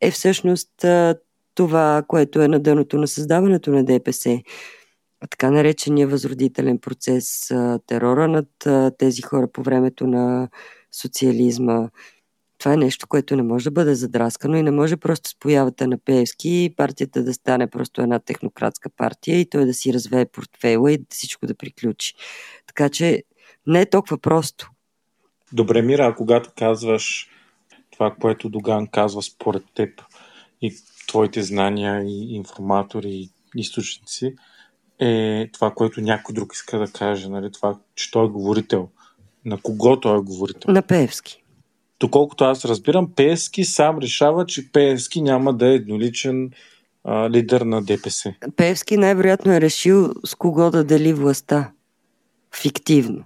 е всъщност а, това, което е на дъното на създаването на ДПС. Така наречения възродителен процес, терора над тези хора по времето на социализма, това е нещо, което не може да бъде задраскано и не може просто с появата на Пеевски партията да стане просто една технократска партия и той да си развее портфейла и всичко да приключи. Така че не е толкова просто. Добре, Мира, а когато казваш това, което Доган казва според теб и твоите знания и информатори и източници, е това, което някой друг иска да каже, нали? това, че той е говорител. На кого той е говорител? На Пеевски доколкото аз разбирам, Пески сам решава, че Пески няма да е едноличен а, лидер на ДПС. Певски най-вероятно е решил с кого да дели властта. Фиктивно.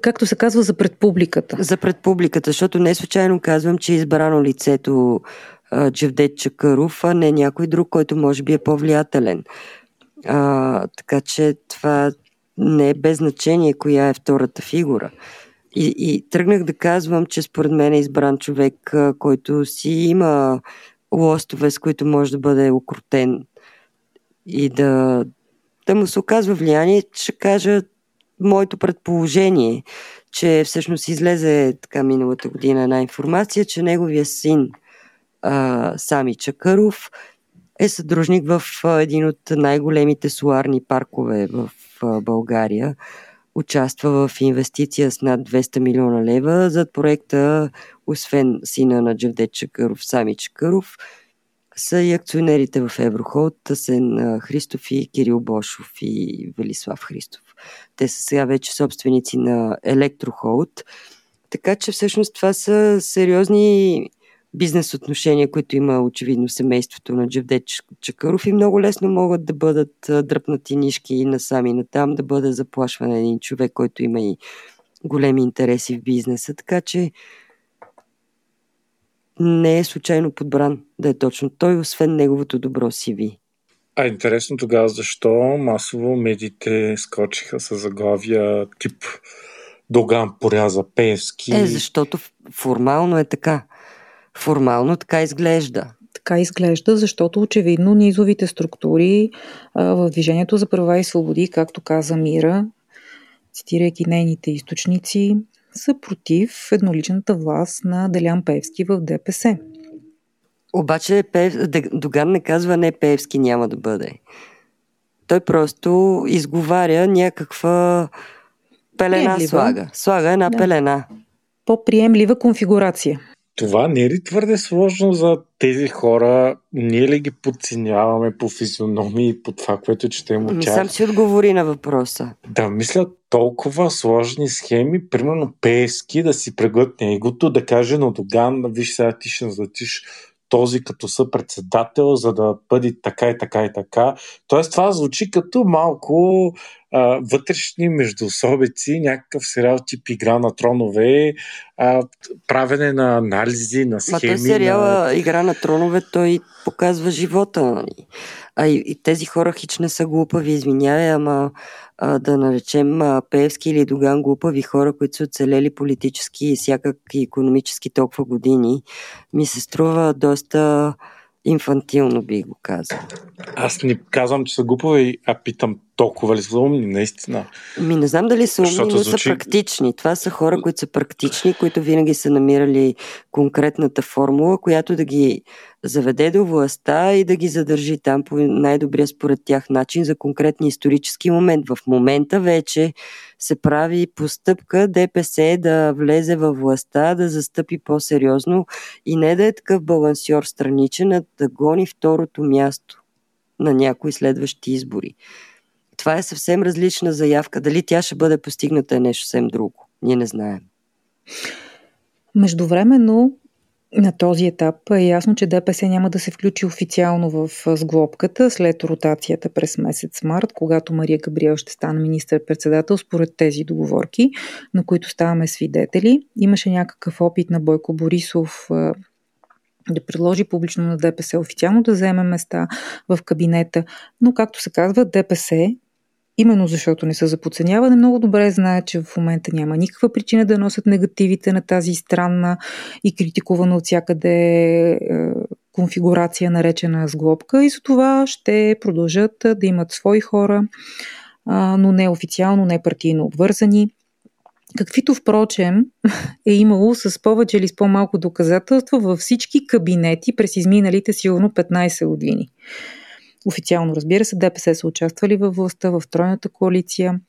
Както се казва, за предпубликата. За предпубликата, защото не случайно казвам, че е избрано лицето Джевдет Чакаров, а не някой друг, който може би е по-влиятелен. А, така че това не е без значение коя е втората фигура. И, и тръгнах да казвам, че според мен е избран човек, който си има лостове, с които може да бъде окрутен и да, да му се оказва влияние, ще кажа моето предположение, че всъщност излезе така миналата година една информация, че неговия син а, Сами Чакаров е съдружник в един от най-големите соларни паркове в България участва в инвестиция с над 200 милиона лева за проекта, освен сина на Джавдет Чакъров, Сами Чакъров, са и акционерите в Еврохолд, Тасен Христов и Кирил Бошов и Велислав Христов. Те са сега вече собственици на Електрохолд. Така че всъщност това са сериозни бизнес отношения, които има очевидно семейството на Джевдет Чакаров и много лесно могат да бъдат дръпнати нишки и насами и натам, да бъде заплашван един човек, който има и големи интереси в бизнеса. Така че не е случайно подбран да е точно той, освен неговото добро CV. А интересно тогава защо масово медиите скочиха с заглавия тип Доган поряза Певски. Е, защото формално е така. Формално така изглежда. Така изглежда, защото очевидно низовите структури а, в Движението за права и свободи, както каза Мира, цитирайки нейните източници, са против едноличната власт на Делян Певски в ДПС. Обаче Пев... Доган не казва не Певски няма да бъде. Той просто изговаря някаква пелена Приемлива. слага. Слага една да. пелена. По-приемлива конфигурация. Това не е ли твърде сложно за тези хора? Ние ли ги подценяваме по физиономии и по това, което четем от тях? Сам си отговори на въпроса. Да мисля толкова сложни схеми, примерно Пески да си преглътне егото, да каже на Доган, виж сега ти ще назначиш този като съпредседател, за да бъде така и така и така. Тоест това звучи като малко а, вътрешни междуособици, някакъв сериал тип Игра на тронове, а, правене на анализи, на схеми. Ма той сериала на... Игра на тронове, той показва живота. А и, и тези хора хич не са глупави, извинявай, ама а, да наречем а, Певски или Доган глупави хора, които са оцелели политически и всякак и економически толкова години, ми се струва доста инфантилно, би го казал. Аз не казвам, че са глупави, а питам толкова ли са умни, наистина? Ми не знам дали са умни, но звучи... са практични. Това са хора, които са практични, които винаги са намирали конкретната формула, която да ги заведе до властта и да ги задържи там по най-добрия според тях начин за конкретни исторически момент. В момента вече се прави постъпка ДПС да влезе във властта, да застъпи по-сериозно и не да е такъв балансьор страничен, а да гони второто място на някои следващи избори. Това е съвсем различна заявка. Дали тя ще бъде постигната е нещо съвсем друго. Ние не знаем. Междувременно на този етап е ясно, че ДПС няма да се включи официално в сглобката след ротацията през месец март, когато Мария Габриел ще стане министър-председател според тези договорки, на които ставаме свидетели. Имаше някакъв опит на Бойко Борисов да предложи публично на ДПС официално да вземе места в кабинета, но както се казва, ДПС именно защото не са за подценяване, много добре знаят, че в момента няма никаква причина да носят негативите на тази странна и критикувана от всякъде е, конфигурация, наречена сглобка и за това ще продължат да имат свои хора, но не официално, не партийно обвързани. Каквито, впрочем, е имало с повече или с по-малко доказателства във всички кабинети през изминалите сигурно 15 години. Официално, разбира се, ДПС са участвали във властта, в тройната коалиция.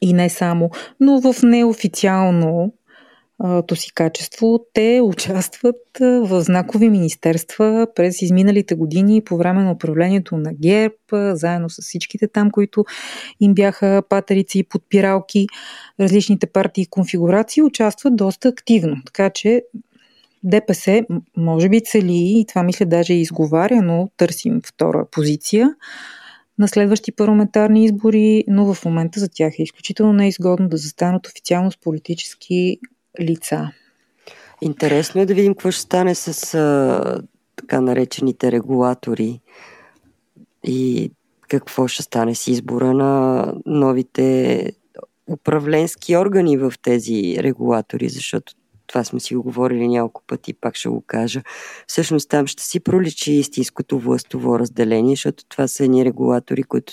И не само, но в неофициално то си качество, те участват в знакови министерства през изминалите години по време на управлението на ГЕРБ, заедно с всичките там, които им бяха патерици и подпиралки, различните партии и конфигурации, участват доста активно. Така че ДПС може би цели, и това мисля даже и изговаря, но търсим втора позиция на следващи парламентарни избори, но в момента за тях е изключително неизгодно да застанат официално с политически лица. Интересно е да видим какво ще стане с а, така наречените регулатори и какво ще стане с избора на новите управленски органи в тези регулатори, защото това сме си го говорили няколко пъти, пак ще го кажа. Всъщност там ще си проличи истинското властово разделение, защото това са едни регулатори, които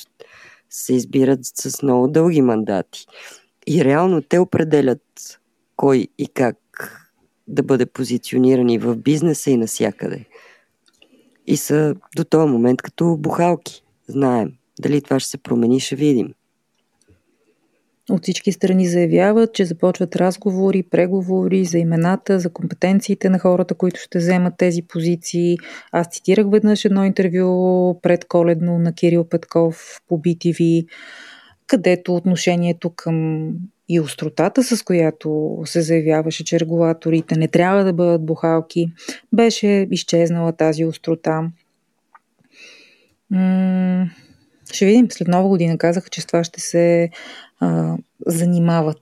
се избират с много дълги мандати. И реално те определят кой и как да бъде позициониран и в бизнеса и насякъде. И са до този момент като бухалки. Знаем. Дали това ще се промени, ще видим. От всички страни заявяват, че започват разговори, преговори за имената, за компетенциите на хората, които ще вземат тези позиции. Аз цитирах веднъж едно интервю предколедно на Кирил Петков по BTV, където отношението към и остротата, с която се заявяваше, че регулаторите не трябва да бъдат бухалки, беше изчезнала тази острота. М- ще видим. След нова година казаха, че с това ще се а, занимават.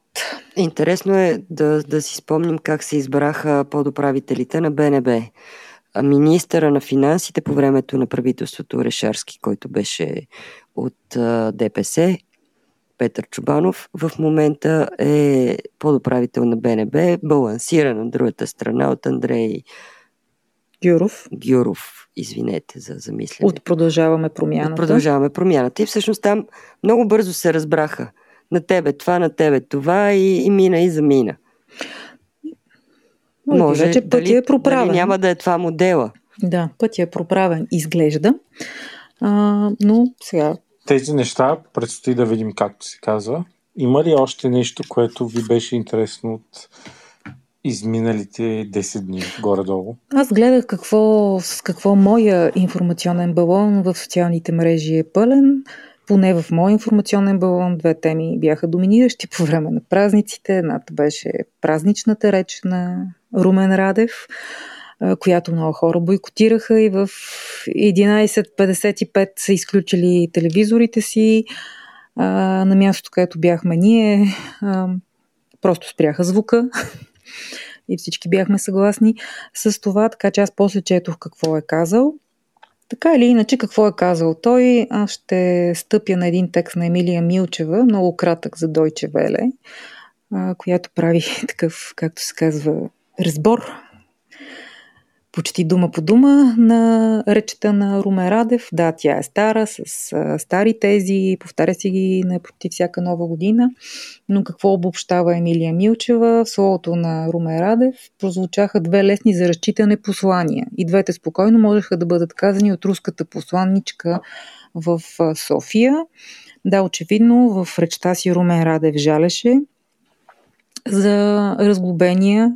Интересно е да, да си спомним как се избраха подуправителите на БНБ. Министъра на финансите по времето на правителството Решарски, който беше от а, ДПС, Петър Чубанов, в момента е подуправител на БНБ, балансиран на другата страна от Андрей Гюров. Гюров, извинете за замислене. От Продължаваме промяната. От Продължаваме промяната. И всъщност там много бързо се разбраха. На тебе това, на тебе това и, и мина и замина. Може, вече пътя дали, е проправен. Дали няма да е това модела. Да, пътя е проправен, изглежда. А, но сега... Тези неща предстои да видим както се казва. Има ли още нещо, което ви беше интересно от изминалите 10 дни горе-долу? Аз гледах какво, с какво моя информационен балон в социалните мрежи е пълен. Поне в моя информационен балон две теми бяха доминиращи по време на празниците. Едната беше празничната реч на Румен Радев, която много хора бойкотираха и в 11.55 са изключили телевизорите си. На мястото, където бяхме ние, просто спряха звука и всички бяхме съгласни с това, така че аз после четох какво е казал. Така или иначе, какво е казал той, аз ще стъпя на един текст на Емилия Милчева, много кратък за Дойче Веле, която прави такъв, както се казва, разбор почти дума по дума на речета на Руме Радев. Да, тя е стара, с стари тези, повтаря си ги на почти всяка нова година. Но какво обобщава Емилия Милчева? В словото на Руме Радев прозвучаха две лесни за разчитане послания. И двете спокойно можеха да бъдат казани от руската посланничка в София. Да, очевидно в речта си Румен Радев жалеше за разглобения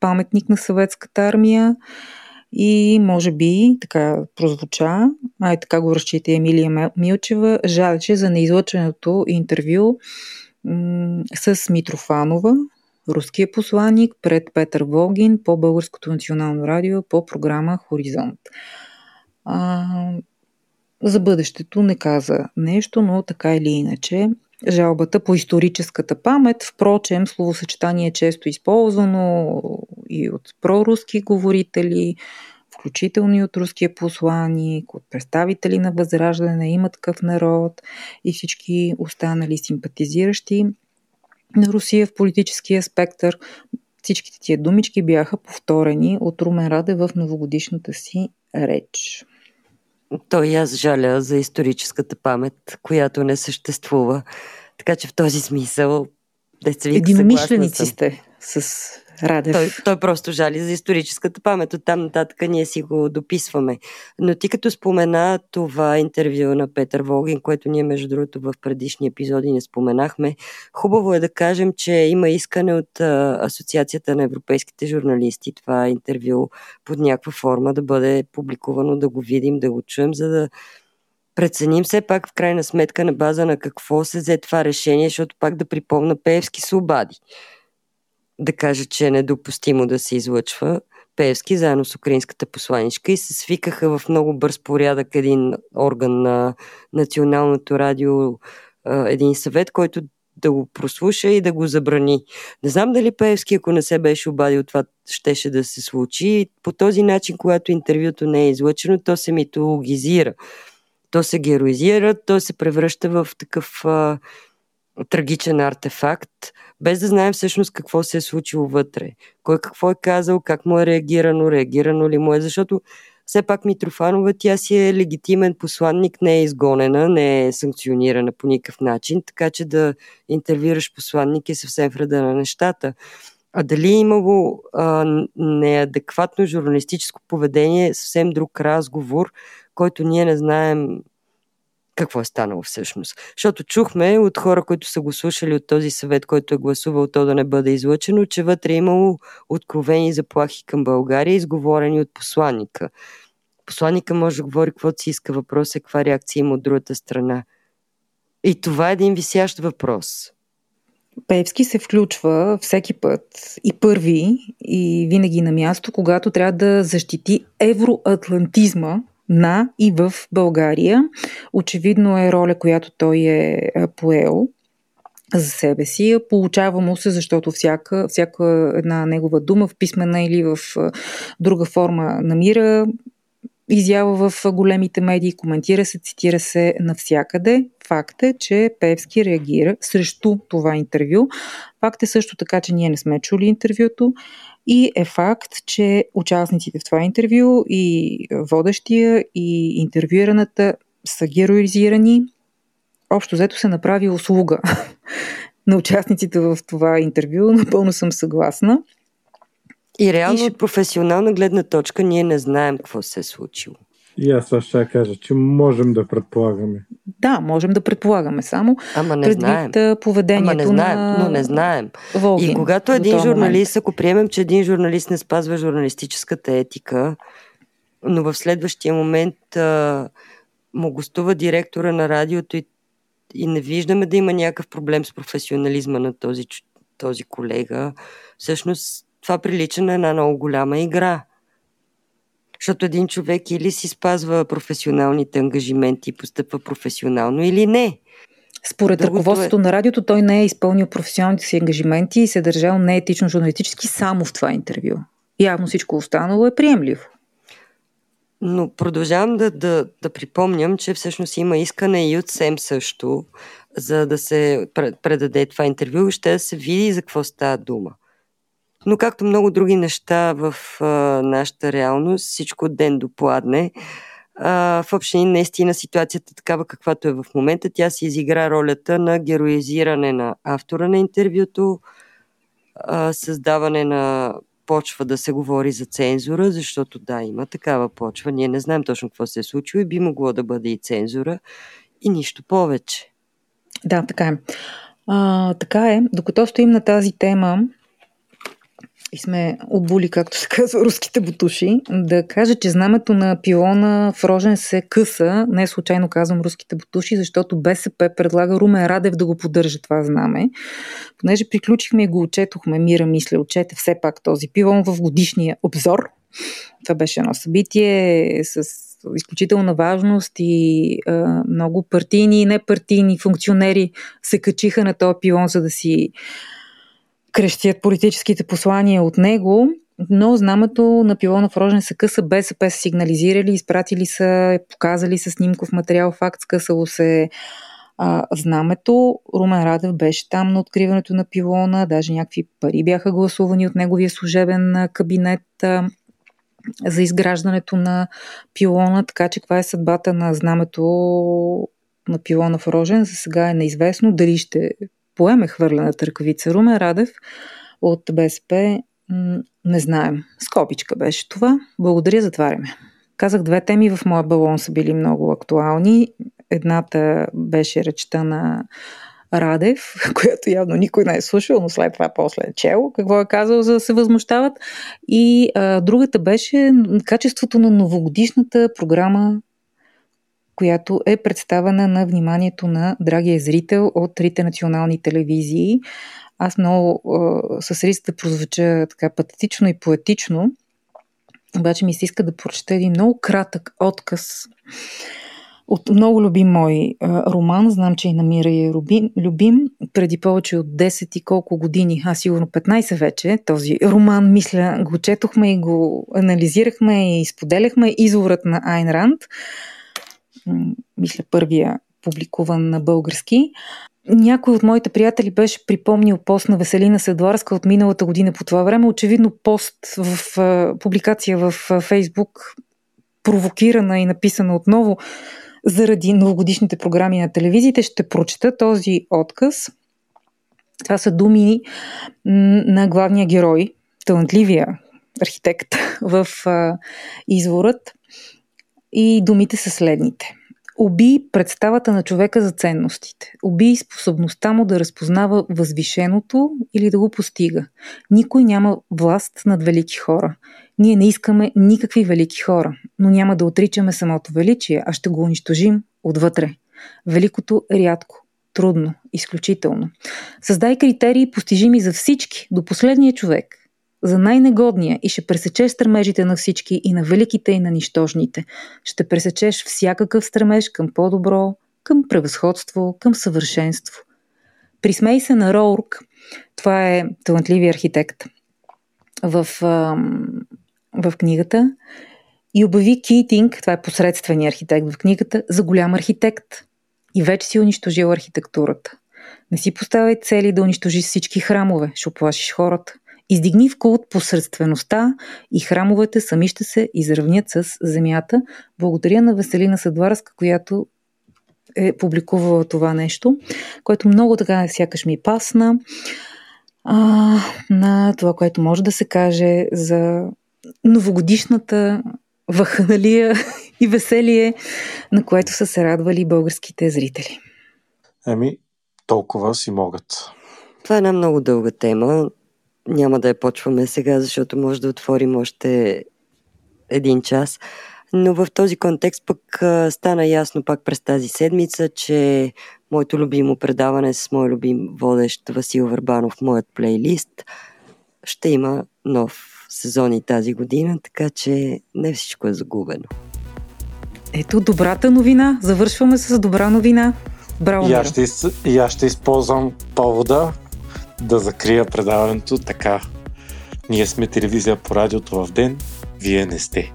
паметник на съветската армия и може би така прозвуча, а и така го разчита Емилия Милчева, жалеше за неизлъченото интервю м- с Митрофанова, руския посланник, пред Петър Волгин по Българското национално радио по програма Хоризонт. А, за бъдещето не каза нещо, но така или иначе жалбата по историческата памет. Впрочем, словосъчетание е често използвано и от проруски говорители, включително и от руския посланник, от представители на Възраждане, има такъв народ и всички останали симпатизиращи на Русия в политическия спектър. Всичките тия думички бяха повторени от Румен Раде в новогодишната си реч. Той и аз жаля за историческата памет, която не съществува. Така че в този смисъл Единомишленици сте с Радев. Той, той просто жали за историческата памет. От там нататък ние си го дописваме. Но ти като спомена това интервю на Петър Волгин, което ние между другото в предишни епизоди не споменахме, хубаво е да кажем, че има искане от а, Асоциацията на европейските журналисти това интервю под някаква форма да бъде публикувано, да го видим, да го чуем, за да преценим все пак в крайна сметка на база на какво се взе това решение, защото пак да припомна Пеевски се обади да каже, че е недопустимо да се излъчва Певски заедно с украинската посланичка и се свикаха в много бърз порядък един орган на Националното радио, един съвет, който да го прослуша и да го забрани. Не знам дали Певски, ако не се беше обадил, това щеше да се случи. По този начин, когато интервюто не е излъчено, то се митологизира. То се героизира, то се превръща в такъв трагичен артефакт, без да знаем всъщност какво се е случило вътре. Кой какво е казал, как му е реагирано, реагирано ли му е, защото все пак Митрофанова тя си е легитимен посланник, не е изгонена, не е санкционирана по никакъв начин, така че да интервюраш посланник е съвсем в реда на нещата. А дали е имало а, неадекватно журналистическо поведение, е съвсем друг разговор, който ние не знаем какво е станало всъщност. Защото чухме от хора, които са го слушали от този съвет, който е гласувал то да не бъде излъчено, че вътре е имало откровени заплахи към България, изговорени от посланника. Посланника може да говори каквото си иска. Въпрос е каква реакция има от другата страна. И това е един висящ въпрос. Певски се включва всеки път и първи и винаги на място, когато трябва да защити евроатлантизма на и в България. Очевидно е роля, която той е поел за себе си. Получава му се, защото всяка, всяка една негова дума в писмена или в друга форма намира изява в големите медии, коментира се, цитира се навсякъде. Факт е, че Певски реагира срещу това интервю. Факт е също така, че ние не сме чули интервюто и е факт, че участниците в това интервю и водещия и интервюираната са героизирани. Общо взето се направи услуга на участниците в това интервю. Напълно съм съгласна. И реално и ще... от професионална гледна точка ние не знаем какво се е случило. И аз това ще кажа, че можем да предполагаме. Да, можем да предполагаме само. Ама не знаем. поведението Ама не знаем, на... но не знаем. Волгин, и когато един журналист, момент. ако приемем, че един журналист не спазва журналистическата етика, но в следващия момент а, му гостува директора на радиото и, и не виждаме да има някакъв проблем с професионализма на този, този колега, всъщност това прилича на една много голяма игра. Защото един човек или си спазва професионалните ангажименти и постъпва професионално, или не. Според Другото ръководството е... на радиото той не е изпълнил професионалните си ангажименти и се е държал неетично журналистически само в това интервю. Явно всичко останало е приемливо. Но продължавам да, да, да припомням, че всъщност има искане и от СЕМ също, за да се предаде това интервю, ще да се види за какво става дума. Но както много други неща в а, нашата реалност, всичко ден до пладне, а, в общини наистина ситуацията такава каквато е в момента. Тя си изигра ролята на героизиране на автора на интервюто, а, създаване на почва да се говори за цензура, защото да, има такава почва. Ние не знаем точно какво се е случило и би могло да бъде и цензура и нищо повече. Да, така е. А, така е. Докато стоим на тази тема, и сме обули, както се казва, руските бутуши, да кажа, че знамето на пилона в Рожен се къса. Не случайно казвам руските бутуши, защото БСП предлага Румен Радев да го поддържа това знаме. Понеже приключихме и го отчетохме, Мира мисля, отчете все пак този пилон в годишния обзор. Това беше едно събитие с изключителна важност и а, много партийни и непартийни функционери се качиха на този пилон, за да си крещят политическите послания от него, но знамето на пилона в Рожен са къса, БСП са сигнализирали, изпратили са, показали са снимков материал, факт, скъсало се а, знамето. Румен Радев беше там на откриването на пилона, даже някакви пари бяха гласувани от неговия служебен кабинет а, за изграждането на пилона, така че каква е съдбата на знамето на пилона в Рожен, за сега е неизвестно дали ще поеме хвърлена търкавица Румен Радев от БСП, не знаем. Скопичка беше това. Благодаря, затваряме. Казах, две теми в моя балон са били много актуални. Едната беше речта на Радев, която явно никой не е слушал, но след това после е чел какво е казал, за да се възмущават. И а, другата беше качеството на новогодишната програма която е представена на вниманието на драгия зрител от трите национални телевизии. Аз много с риск да прозвуча така патетично и поетично, обаче ми се иска да прочета един много кратък отказ от много любим мой роман. Знам, че и намира е любим, любим. Преди повече от 10 и колко години, а сигурно 15 вече, този роман, мисля, го четохме и го анализирахме и споделяхме. Изворът на Айн Ранд мисля първия публикуван на български. Някой от моите приятели беше припомнил пост на Веселина Седларска от миналата година по това време. Очевидно пост в публикация в Фейсбук, провокирана и написана отново заради новогодишните програми на телевизиите. Ще прочета този отказ. Това са думи на главния герой, талантливия архитект в изворът. И думите са следните. Уби представата на човека за ценностите. Уби способността му да разпознава възвишеното или да го постига. Никой няма власт над велики хора. Ние не искаме никакви велики хора, но няма да отричаме самото величие, а ще го унищожим отвътре. Великото е рядко, трудно, изключително. Създай критерии постижими за всички, до последния човек, за най-негодния и ще пресечеш стремежите на всички и на великите и на нищожните. Ще пресечеш всякакъв стремеж към по-добро, към превъзходство, към съвършенство. Присмей се на Роурк, това е талантливи архитект в, в книгата, и обяви Китинг, това е посредствения архитект в книгата, за голям архитект. И вече си унищожил архитектурата. Не си поставяй цели да унищожиш всички храмове, ще оплашиш хората. Издигни в култ посредствеността и храмовете сами ще се изравнят с земята. Благодаря на Веселина Съдварска, която е публикувала това нещо, което много така сякаш ми пасна. А, на това, което може да се каже за новогодишната ваханалия и веселие, на което са се радвали българските зрители. Еми, толкова си могат. Това е една много дълга тема. Няма да я почваме сега, защото може да отворим още един час. Но в този контекст пък стана ясно пак през тази седмица, че моето любимо предаване с мой любим водещ Васил Върбанов, моят плейлист, ще има нов сезон и тази година, така че не всичко е загубено. Ето добрата новина. Завършваме с добра новина. Браво, и аз, ще, и аз ще използвам повода да закрия предаването така. Ние сме телевизия по радиото в ден, вие не сте.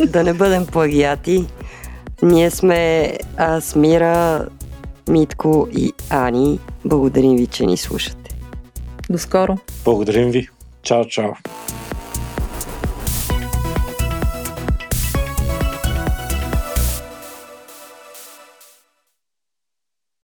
да не бъдем плагиати. Ние сме аз, Мира, Митко и Ани. Благодарим ви, че ни слушате. До скоро. Благодарим ви. Чао, чао.